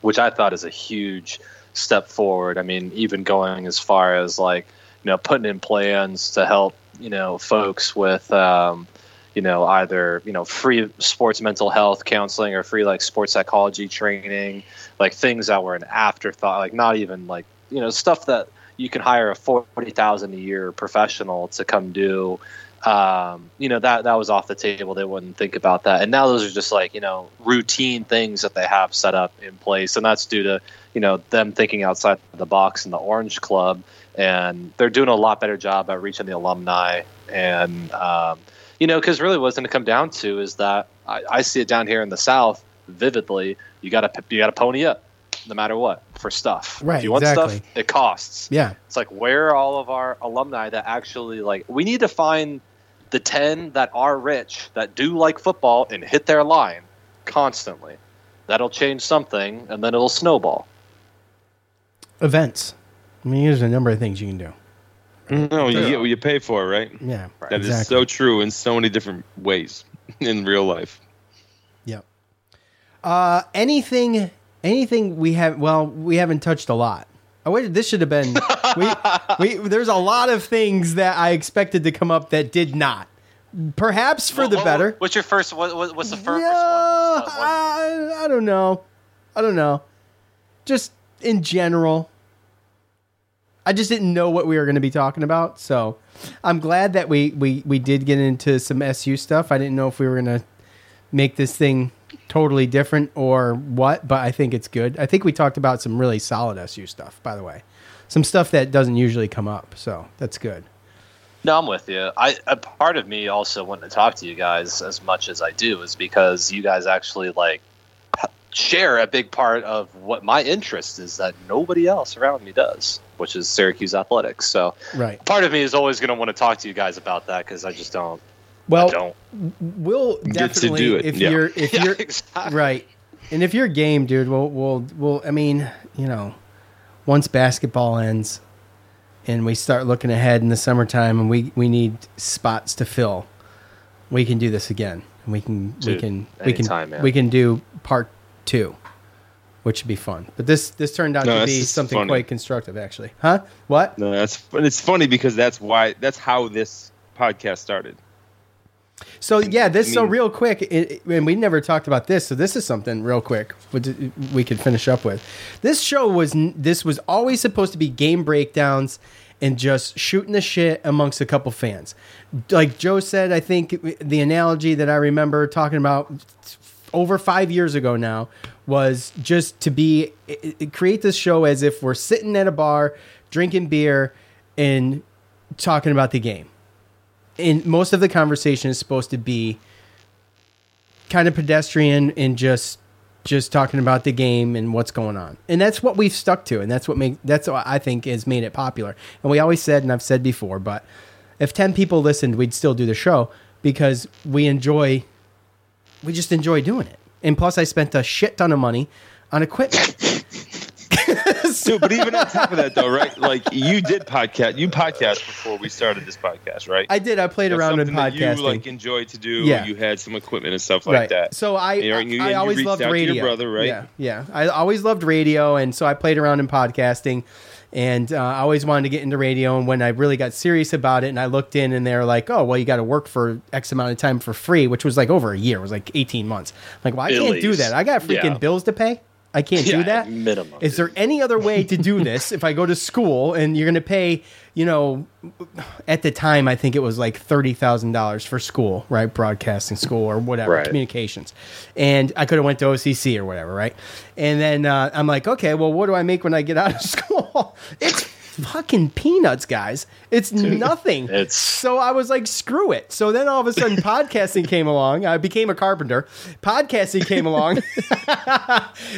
which I thought is a huge step forward. I mean, even going as far as like, you know, putting in plans to help, you know, folks with, um, you know, either, you know, free sports mental health counseling or free like sports psychology training, like things that were an afterthought, like not even like, you know, stuff that you can hire a forty thousand a year professional to come do. Um, you know that that was off the table. They wouldn't think about that, and now those are just like you know routine things that they have set up in place, and that's due to you know them thinking outside the box in the Orange Club, and they're doing a lot better job at reaching the alumni, and um, you know because really what's going to come down to is that I, I see it down here in the South vividly. You got to you got to pony up no matter what for stuff. Right, If you want exactly. stuff, it costs. Yeah. It's like where are all of our alumni that actually like we need to find the 10 that are rich that do like football and hit their line constantly. That'll change something and then it'll snowball. Events. I mean, there's a number of things you can do. No, you get what you pay for, right? Yeah, That is exactly. so true in so many different ways in real life. Yep. Uh, anything, anything we have? Well, we haven't touched a lot. I wish this should have been. we, we, there's a lot of things that I expected to come up that did not. Perhaps for the What- better. What's your first what, what- what's the first Yeah, I, I don't know. I don't know. Just in general, I just didn't know what we were going to be talking about. So I'm glad that we, we, we did get into some SU stuff. I didn't know if we were going to make this thing totally different or what, but I think it's good. I think we talked about some really solid SU stuff, by the way. Some stuff that doesn't usually come up. So that's good. No, I'm with you. I a part of me also wanting to talk to you guys as much as I do is because you guys actually like share a big part of what my interest is that nobody else around me does, which is Syracuse athletics. So Right. part of me is always going to want to talk to you guys about that because I just don't. Well, I don't. We'll Get to definitely do it, if yeah. you're if Yeah, you're exactly. right, and if you're game, dude, we'll we'll we'll. I mean, you know, once basketball ends, and we start looking ahead in the summertime, and we we need spots to fill, we can do this again, we can we Dude, can we can man. we can do part two, which would be fun. But this this turned out No, to be something funny. quite constructive, actually. Huh? What? No, that's it's funny because that's why that's how this podcast started. So yeah, this I so real quick, it, and we never talked about this. So this is something real quick we could finish up with. This show was this was always supposed to be game breakdowns and just shooting the shit amongst a couple fans. Like Joe said, I think the analogy that I remember talking about over five years ago now was just to be i- i- create this show as if we're sitting at a bar drinking beer and talking about the game. And most of the conversation is supposed to be kind of pedestrian and just just talking about the game and what's going on. And that's what we've stuck to and that's what make that's what i think has made it popular. And we always said and i've said before but if 10 people listened we'd still do the show because we enjoy we just enjoy doing it and plus i spent a shit ton of money on equipment Dude, but even on top of that, though, right? Like you did podcast, you podcast before we started this podcast, right? i did i played That's around in something that podcasting You like enjoyed to do. Yeah. You had some equipment and stuff like right. that. So I, And you're- you- I, you always reached loved out to radio. your brother, right? Yeah, yeah. I always loved radio, and so I played around in podcasting, and uh, I always wanted to get into radio. And when I really got serious about it, and I looked in, and they're like, "Oh, well, you got to work for X amount of time for free," which was like over a year. It was like eighteen months. I'm like, well, I At can't do that. I got freaking Yeah. bills to pay. I can't do Yeah, that. minimum, Is there any other way to do this if I go to school and you're going to pay, you know, at the time, I think it was like $30,000 for school, right? Broadcasting school or whatever, Right. communications. And I could have went to OCC or whatever, right? And then uh, I'm like, okay, well, what do I make when I get out of school? it's fucking peanuts, guys. It's nothing. It's- so I was like, screw it. So then all of a sudden, podcasting came along. I became a carpenter. Podcasting came along.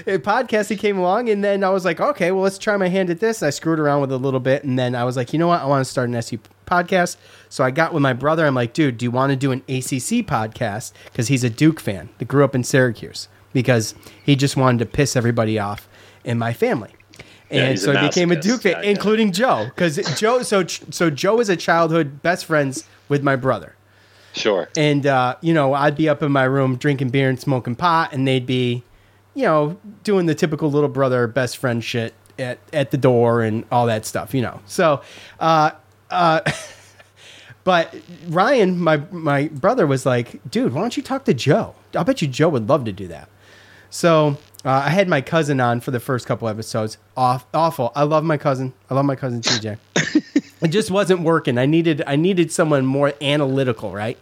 Podcasting came along, and then I was like, okay, well, let's try my hand at this. I screwed around with it a little bit, and then I was like, you know what? I want to start an SU podcast. So I got with my brother. I'm like, dude, do you want to do an ACC podcast? Because he's a Duke fan that grew up in Syracuse. Because he just wanted to piss everybody off in my family. Yeah, And he's so I became a. Duke fan, Yeah, yeah. including Joe. Because Joe, so so Joe is a childhood best friends with my brother. Sure. And uh, you know, I'd be up in my room drinking beer and smoking pot, and they'd be, you know, doing the typical little brother best friend shit at at the door and all that stuff, you know. So, uh, uh, but Ryan, my my brother, was like, "Dude, why don't you talk to Joe? I bet you Joe would love to do that." So Uh, I had my cousin on for the first couple episodes. Off, awful. I love my cousin. I love my cousin TJ. it just wasn't working. I needed I needed someone more analytical, right?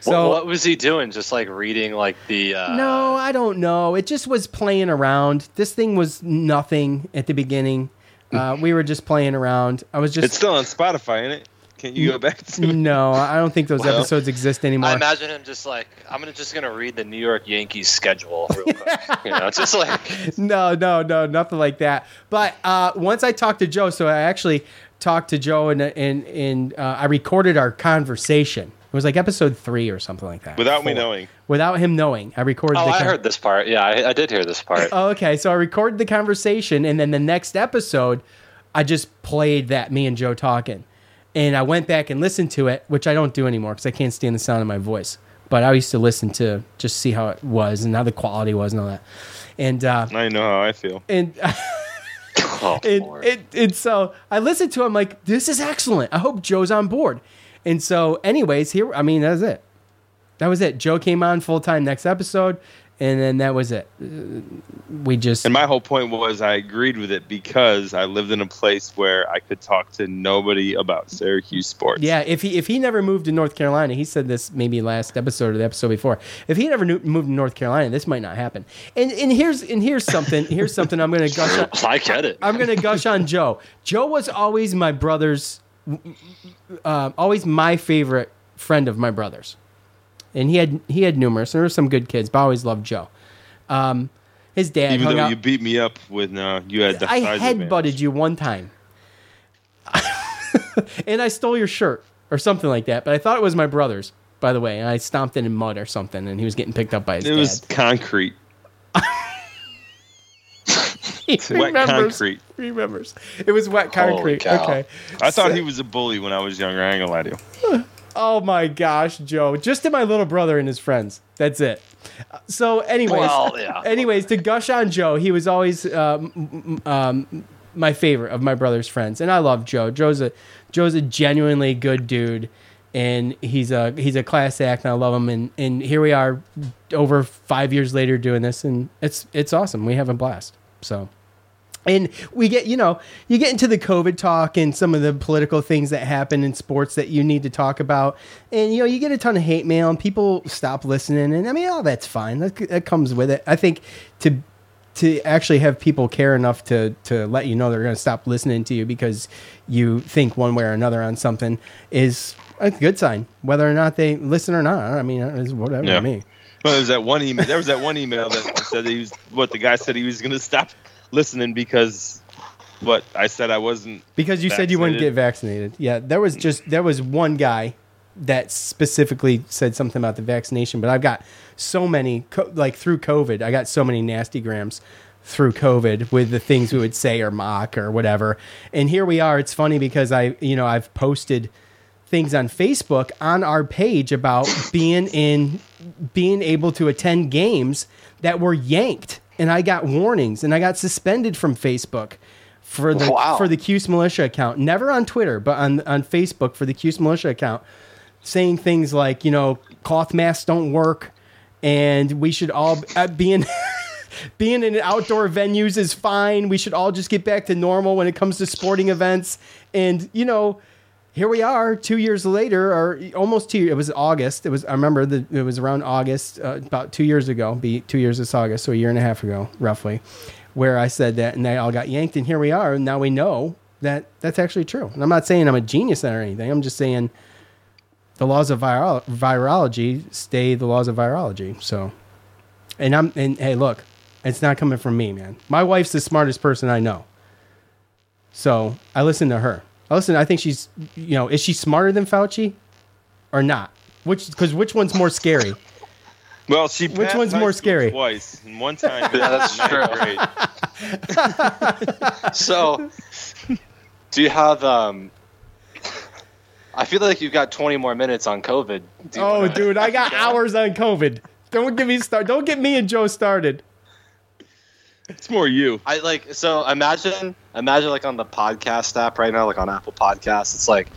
So what, what was he doing? Just like reading like the uh... No, I don't know. It just was playing around. This thing was nothing at the beginning. Uh, we were just playing around. I was just. It's still on Spotify, isn't it? Can you go back to? No, I don't think those well, episodes exist anymore. I imagine him just like I'm gonna just gonna read the New York Yankees schedule real quick. you know, just like no, no, no, nothing like that. But uh, once I talked to Joe, so I actually talked to Joe and and and uh, I recorded our conversation. It was like episode three or something like that. Without Four. me knowing. Without him knowing, I recorded. Oh, I con- heard this part. Yeah, I, I did hear this part. oh, okay. So I recorded the conversation, and then the next episode, I just played that me and Joe talking and I went back and listened to it, which I don't do anymore because I can't stand the sound of my voice. But I used to listen to just see how it was and how the quality was and all that. And uh, I know how I feel. And oh, and, and, and so I listened to. it, I'm like, this is excellent. I hope Joe's on board. And so, anyways, here. I mean, that was it. That was it. Joe came on full time next episode and then that was it. We just and my whole point was I agreed with it because I lived in a place where I could talk to nobody about Syracuse sports. Yeah, if he if he never moved to North Carolina, he said this maybe last episode or the episode before. If he never moved to North Carolina, this might not happen. And and here's and here's something. Here's something I'm going to gush. On, I get it. I'm going to gush on Joe. Joe was always my brother's, uh, always my favorite friend of my brother's and he had he had numerous. There were some good kids, but I always loved Joe. Um, his dad. Even though out, you beat me up with no, uh, you had. The I headbutted you one time, and I stole your shirt or something like that. But I thought it was my brother's. By the way, and I stomped it in mud or something, and he was getting picked up by his it dad. It was concrete. wet remembers. concrete. He remembers. It was wet concrete. Okay. I thought so, he was a bully when I was younger. I ain't gonna lie to you. Oh my gosh, Joe! Just to my little brother and his friends. That's it. So, anyways, well, yeah. anyways, to gush on Joe, he was always um, um, my favorite of my brother's friends, and I love Joe. Joe's a Joe's a genuinely good dude, and he's a he's a class act, and I love him. And and here we are, over five years later, doing this, and it's it's awesome. We have a blast. So and we get, you know, you get into the COVID talk and some of the political things that happen in sports that you need to talk about. And, you know, you get a ton of hate mail and people stop listening. And I mean, oh, that's fine. That, that comes with it. I think to, to actually have people care enough to, to let you know they're going to stop listening to you because you think one way or another on something is a good sign, whether or not they listen or not. I mean, it's whatever yeah. to me. Well, there was that one email. There was that one email that said he was what the guy said he was going to stop listening because what I said I wasn't because you vaccinated. said you wouldn't get vaccinated. Yeah, there was just there was one guy that specifically said something about the vaccination, but I've got so many like through COVID, I got so many nasty grams through COVID with the things we would say or mock or whatever. And here we are. It's funny because I, you know, I've posted things on Facebook on our page about being in being able to attend games that were yanked and I got warnings and I got suspended from Facebook for the wow. for the Cuse Militia account. Never on Twitter, but on on Facebook for the Cuse Militia account, saying things like, you know, cloth masks don't work, and we should all uh, be in. being in outdoor venues is fine. We should all just get back to normal when it comes to sporting events. And you know, here we are two years later or almost two it was august it was i remember that it was around august uh, about two years ago be two years this august so a year and a half ago roughly where i said that and they all got yanked and here we are and now we know that that's actually true. And i'm not saying i'm a genius or anything i'm just saying the laws of viral- virology stay the laws of virology so. And i'm and hey look it's not coming from me man. My wife's the smartest person i know. So i listen to her listen, I think she's, you know, is she smarter than Fauci or not? Which, because which one's more scary? Well, she which one's more scary? Twice, and one time. yeah, that's true. so, do you have? um I feel like you've got 20 more minutes on COVID. oh, wanna... dude, I got hours on COVID. Don't get me start. Don't get me and Joe started. It's more you. I like so imagine imagine like on the podcast app right now, like on Apple Podcasts, it's like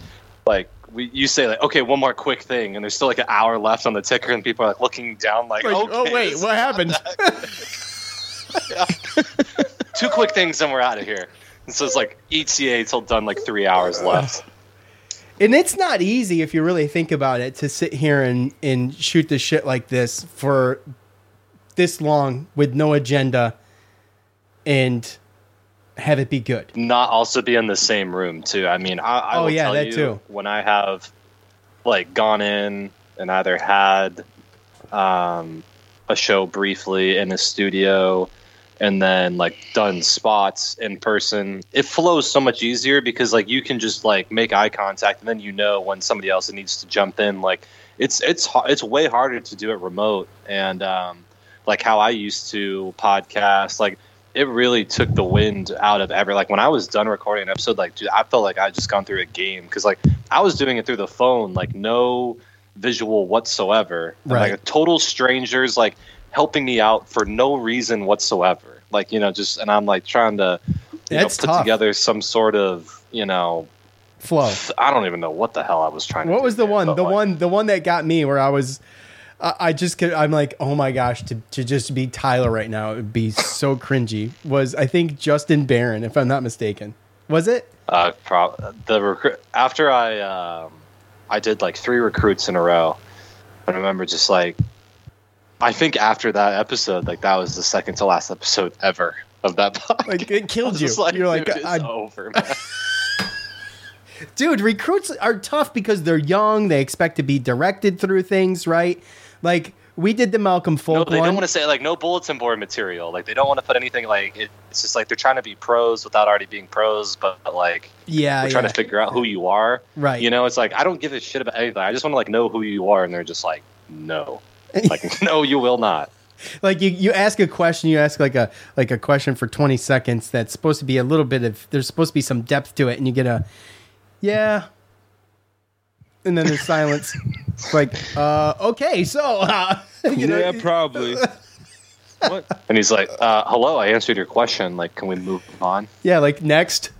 like we you say like okay one more quick thing and there's still like an hour left on the ticker and people are like looking down like, like oh wait what happened Two quick things and we're out of here. And so it's like ETA till done like three hours left. And it's not easy if you really think about it to sit here and, and shoot the shit like this for this long with no agenda and have it be good. Not also be in the same room too. I mean, I, I Oh, will yeah, tell that you too. when I have like gone in and either had um, a show briefly in a studio and then like done spots in person it flows so much easier because like you can just like make eye contact and then you know when somebody else needs to jump in like it's it's it's way harder to do it remote and um like how I used to podcast like it really took the wind out of every like when I was done recording an episode like dude I felt like I had just gone through a game because like I was doing it through the phone like no visual whatsoever And, Right. like total strangers like helping me out for no reason whatsoever like you know just and I'm like trying to you That's know, put tough. together some sort of you know Flow. I don't even know what the hell I was trying to What was the there, one? The like, one the one that got me where I was I I just could, I'm like, oh my gosh, to, to just be Tyler right now, it would be so cringy. Was I think Justin Barron, if I'm not mistaken. Was it? Uh, pro- the recruit after I um, I did like three recruits in a row. I remember just like I think after that episode, like that was the second to last episode ever of that podcast. Like it killed you. Like, You're like, I- over, man. dude, recruits are tough because they're young. They expect to be directed through things, right? Like we did the Malcolm no, Folk they one. don't want to say like no bulletin board material. Like they don't want to put anything like it, it's just like they're trying to be pros without already being pros, but, but like yeah, we're trying yeah. to figure out who you are. Right. You know, it's like I don't give a shit about anything. I just want to like know who you are, and they're just like, no, like no, you will not. like you, you ask a question you ask like a like a question for 20 seconds that's supposed to be a little bit of there's supposed to be some depth to it and you get a yeah and then there's silence it's like uh okay so uh, you know, yeah, probably. what? And he's like, uh, "Hello, I answered your question. Like, can we move on?" yeah like next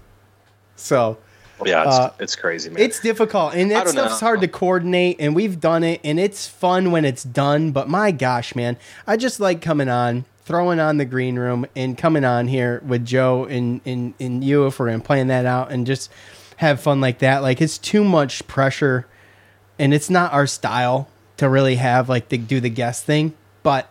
so Yeah, it's, Uh, it's crazy, man. it's difficult and I that stuff's know. hard to coordinate and we've done it and it's fun when it's done but my gosh man i just like coming on throwing on the green room and coming on here with joe and and, and you if we're gonna plan that out and just have fun like that like it's too much pressure and it's not our style to really have like to do the guest thing but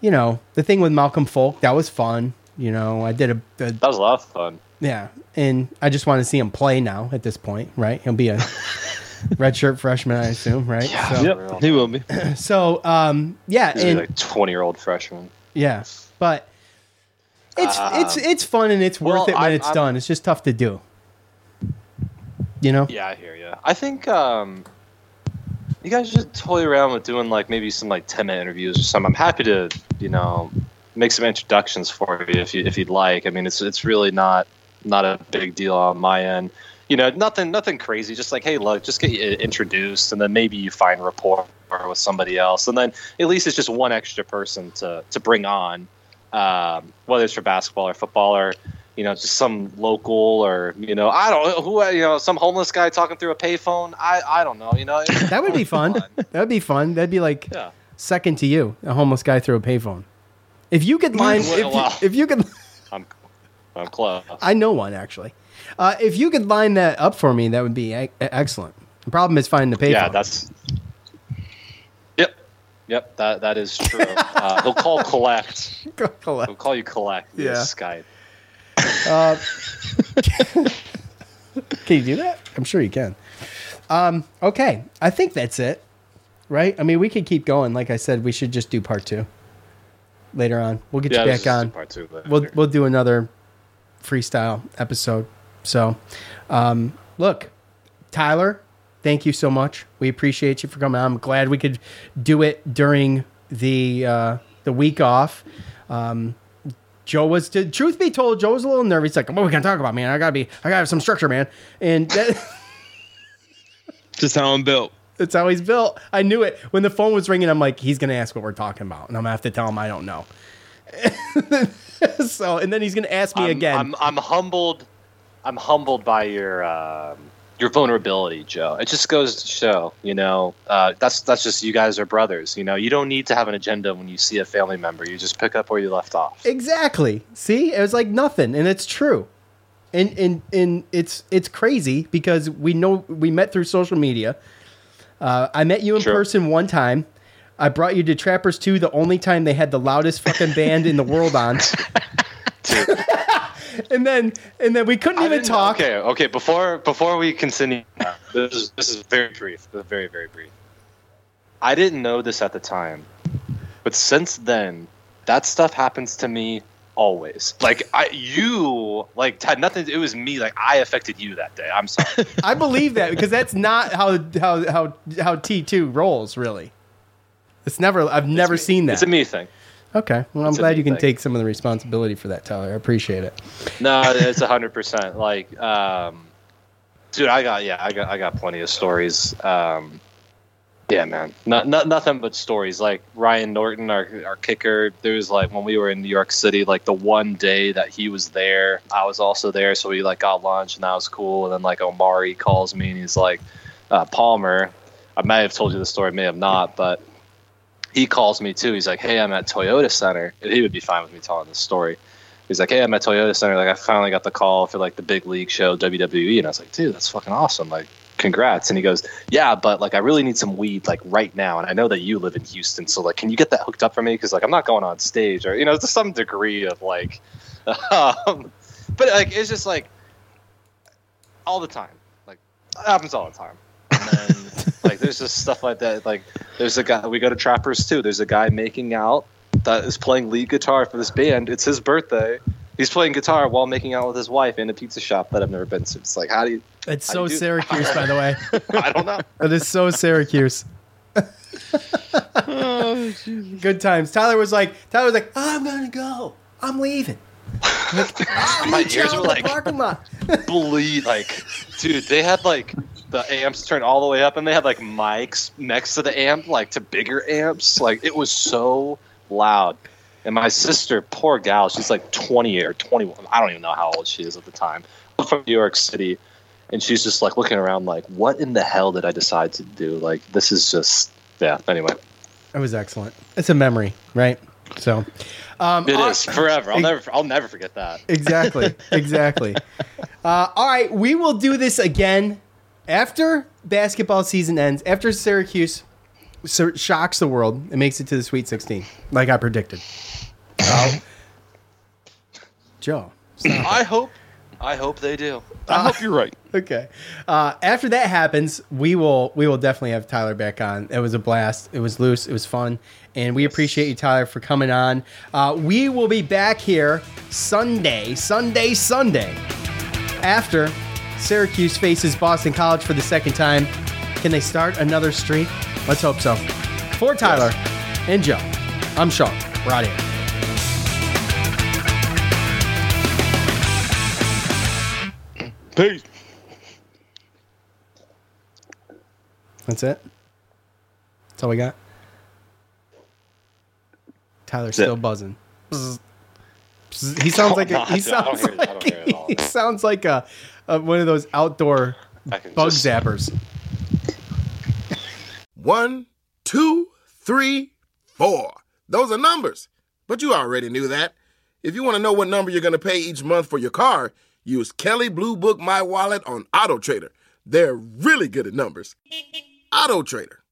you know the thing with malcolm folk that was fun you know i did a, a that was a lot of fun. yeah, and I just want to see him play now. At this point, right? He'll be a redshirt freshman, I assume, right? Yeah, So, Yep, he will be. so um, yeah, He's and like twenty-year-old freshman. yeah, but it's it's Um, it's fun and it's worth well, it when I'm- it's I'm- done. It's just tough to do. You know? Yeah, I hear you. I think um, you guys should toy around with doing like maybe some like ten-minute interviews or something. I'm happy to, you know, make some introductions for you if you if you'd like. I mean, it's it's really not not a big deal on my end. You know, nothing nothing crazy. Just like, hey, look, just get introduced, and then maybe you find rapport with somebody else, and then at least it's just one extra person to to bring on, um, whether it's for basketball or football or you know just some local or you know I don't who you know some homeless guy talking through a payphone. I I don't know. You know That would be fun. That'd be fun. That'd be like Yeah. second to you, a homeless guy through a payphone. If you could line, if, you, if you could, I'm I'm close. I know one actually. Uh, if you could line that up for me, that would be e- excellent. The problem is finding the payphone. Yeah, that's. Yep, yep. That that is true. uh, he'll call collect. collect. He'll call you collect. Yeah. Skype. Uh, can you do that? I'm sure you can. Um, okay, I think that's it. Right? I mean, we could keep going. Like I said, we should just do part two later on. We'll get Yeah, you back on. part two later. We'll we'll do another freestyle episode. So, um, look, Tyler, thank you so much. We appreciate you for coming on. I'm glad we could do it during the uh, the week off. Um, Joe was, to, truth be told, Joe was a little nervous. He's like, "What are we going to talk about, man? I gotta be, I gotta have some structure, man." And that, Just how I'm built. that's how he's built. I knew it when the phone was ringing. I'm like, he's gonna ask what we're talking about, and I'm gonna have to tell him I don't know. so, and then he's gonna ask me I'm, again. I'm I'm humbled. I'm humbled by your um, your vulnerability, Joe. It just goes to show, you know, uh, that's that's just you guys are brothers. You know, you don't need to have an agenda when you see a family member. You just pick up where you left off. Exactly. See, it was like nothing, and it's true. And and and it's it's crazy because we know we met through social media. Uh, I met you in Sure. person one time. I brought you to Trappers 2, the only time they had the loudest fucking band in the world on. and then and then we couldn't I even talk. Okay, okay. Before before we continue, this is this is very brief. Very very brief. I didn't know this at the time, but since then, that stuff happens to me always. Like I, you, like had nothing. It was me. Like I affected you that day. I'm sorry. I believe that because that's not how how how how T2 rolls really. It's never I've never seen that. It's a me thing. Okay. Well, I'm It's glad you can thing. take some of the responsibility for that, Tyler. I appreciate it. No, it's hundred percent. Like, um, dude, I got yeah, I got I got plenty of stories. Um, yeah, man, not, not nothing but stories. Like Ryan Norton, our our kicker. There was like when we were in New York City, like the one day that he was there, I was also there, so we like got lunch and that was cool. And then like Omari calls me and he's like, uh, Palmer. I may have told you the story, may have not, but he calls me too. He's like, "Hey, I'm at Toyota Center," he would be fine with me telling this story. He's like, "Hey, I'm at Toyota Center. Like, I finally got the call for like the big league show, WWE." And I was like, "Dude, that's fucking awesome! Like, congrats!" And he goes, "Yeah, but like, I really need some weed like right now, and I know that you live in Houston, so like, can you get that hooked up for me? Because like, I'm not going on stage, or you know, to some degree of like, um, but like, it's just like all the time. Like, happens all the time." And then, like there's just stuff like that. Like there's a guy we go to Trappers too. There's a guy making out that is playing lead guitar for this band. It's his birthday. He's playing guitar while making out with his wife in a pizza shop that I've never been to. It's like how do you? It's so you do- Syracuse, by the way. I don't know. It is so Syracuse. Good times. Tyler was like, Tyler was like, I'm gonna go. I'm leaving. Like, I'll My meet you ears out were in the like- parking lot. bleed like dude they had like the amps turned all the way up and they had like mics next to the amp like to bigger amps like it was so loud and my sister poor gal she's like 20 or 21 i don't even know how old she is at the time from new york city and she's just like looking around like what in the hell did i decide to do like this is just yeah anyway It was excellent. It's a memory, right? So, um, it uh, forever i'll never i'll never forget that Exactly. Exactly. uh, all right, we will do this again after basketball season ends. After Syracuse so- shocks the world and makes it to the Sweet 16, like I predicted. Uh, Joe. i hope i hope they do I hope you're right. Okay. Uh, after that happens, we will we will definitely have Tyler back on. It was a blast. It was loose. It was fun, and we appreciate you, Tyler, for coming on. Uh, we will be back here Sunday, Sunday, Sunday, after Syracuse faces Boston College for the second time. Can they start another streak? Let's hope so. For Tyler and Joe, I'm Sean. We're out of here. Peace. That's it. That's all we got. Tyler's That's it. still buzzing. Bzz. Bzz. He sounds like a, he dude. I don't sounds hear it. I don't like hear it at all, he sounds like a, a one of those outdoor bug just- zappers. One, two, three, four. Those are numbers. But you already knew that. If you want to know what number you're going to pay each month for your car, use Kelley Blue Book My Wallet on Auto Trader. They're really good at numbers. Auto Trader.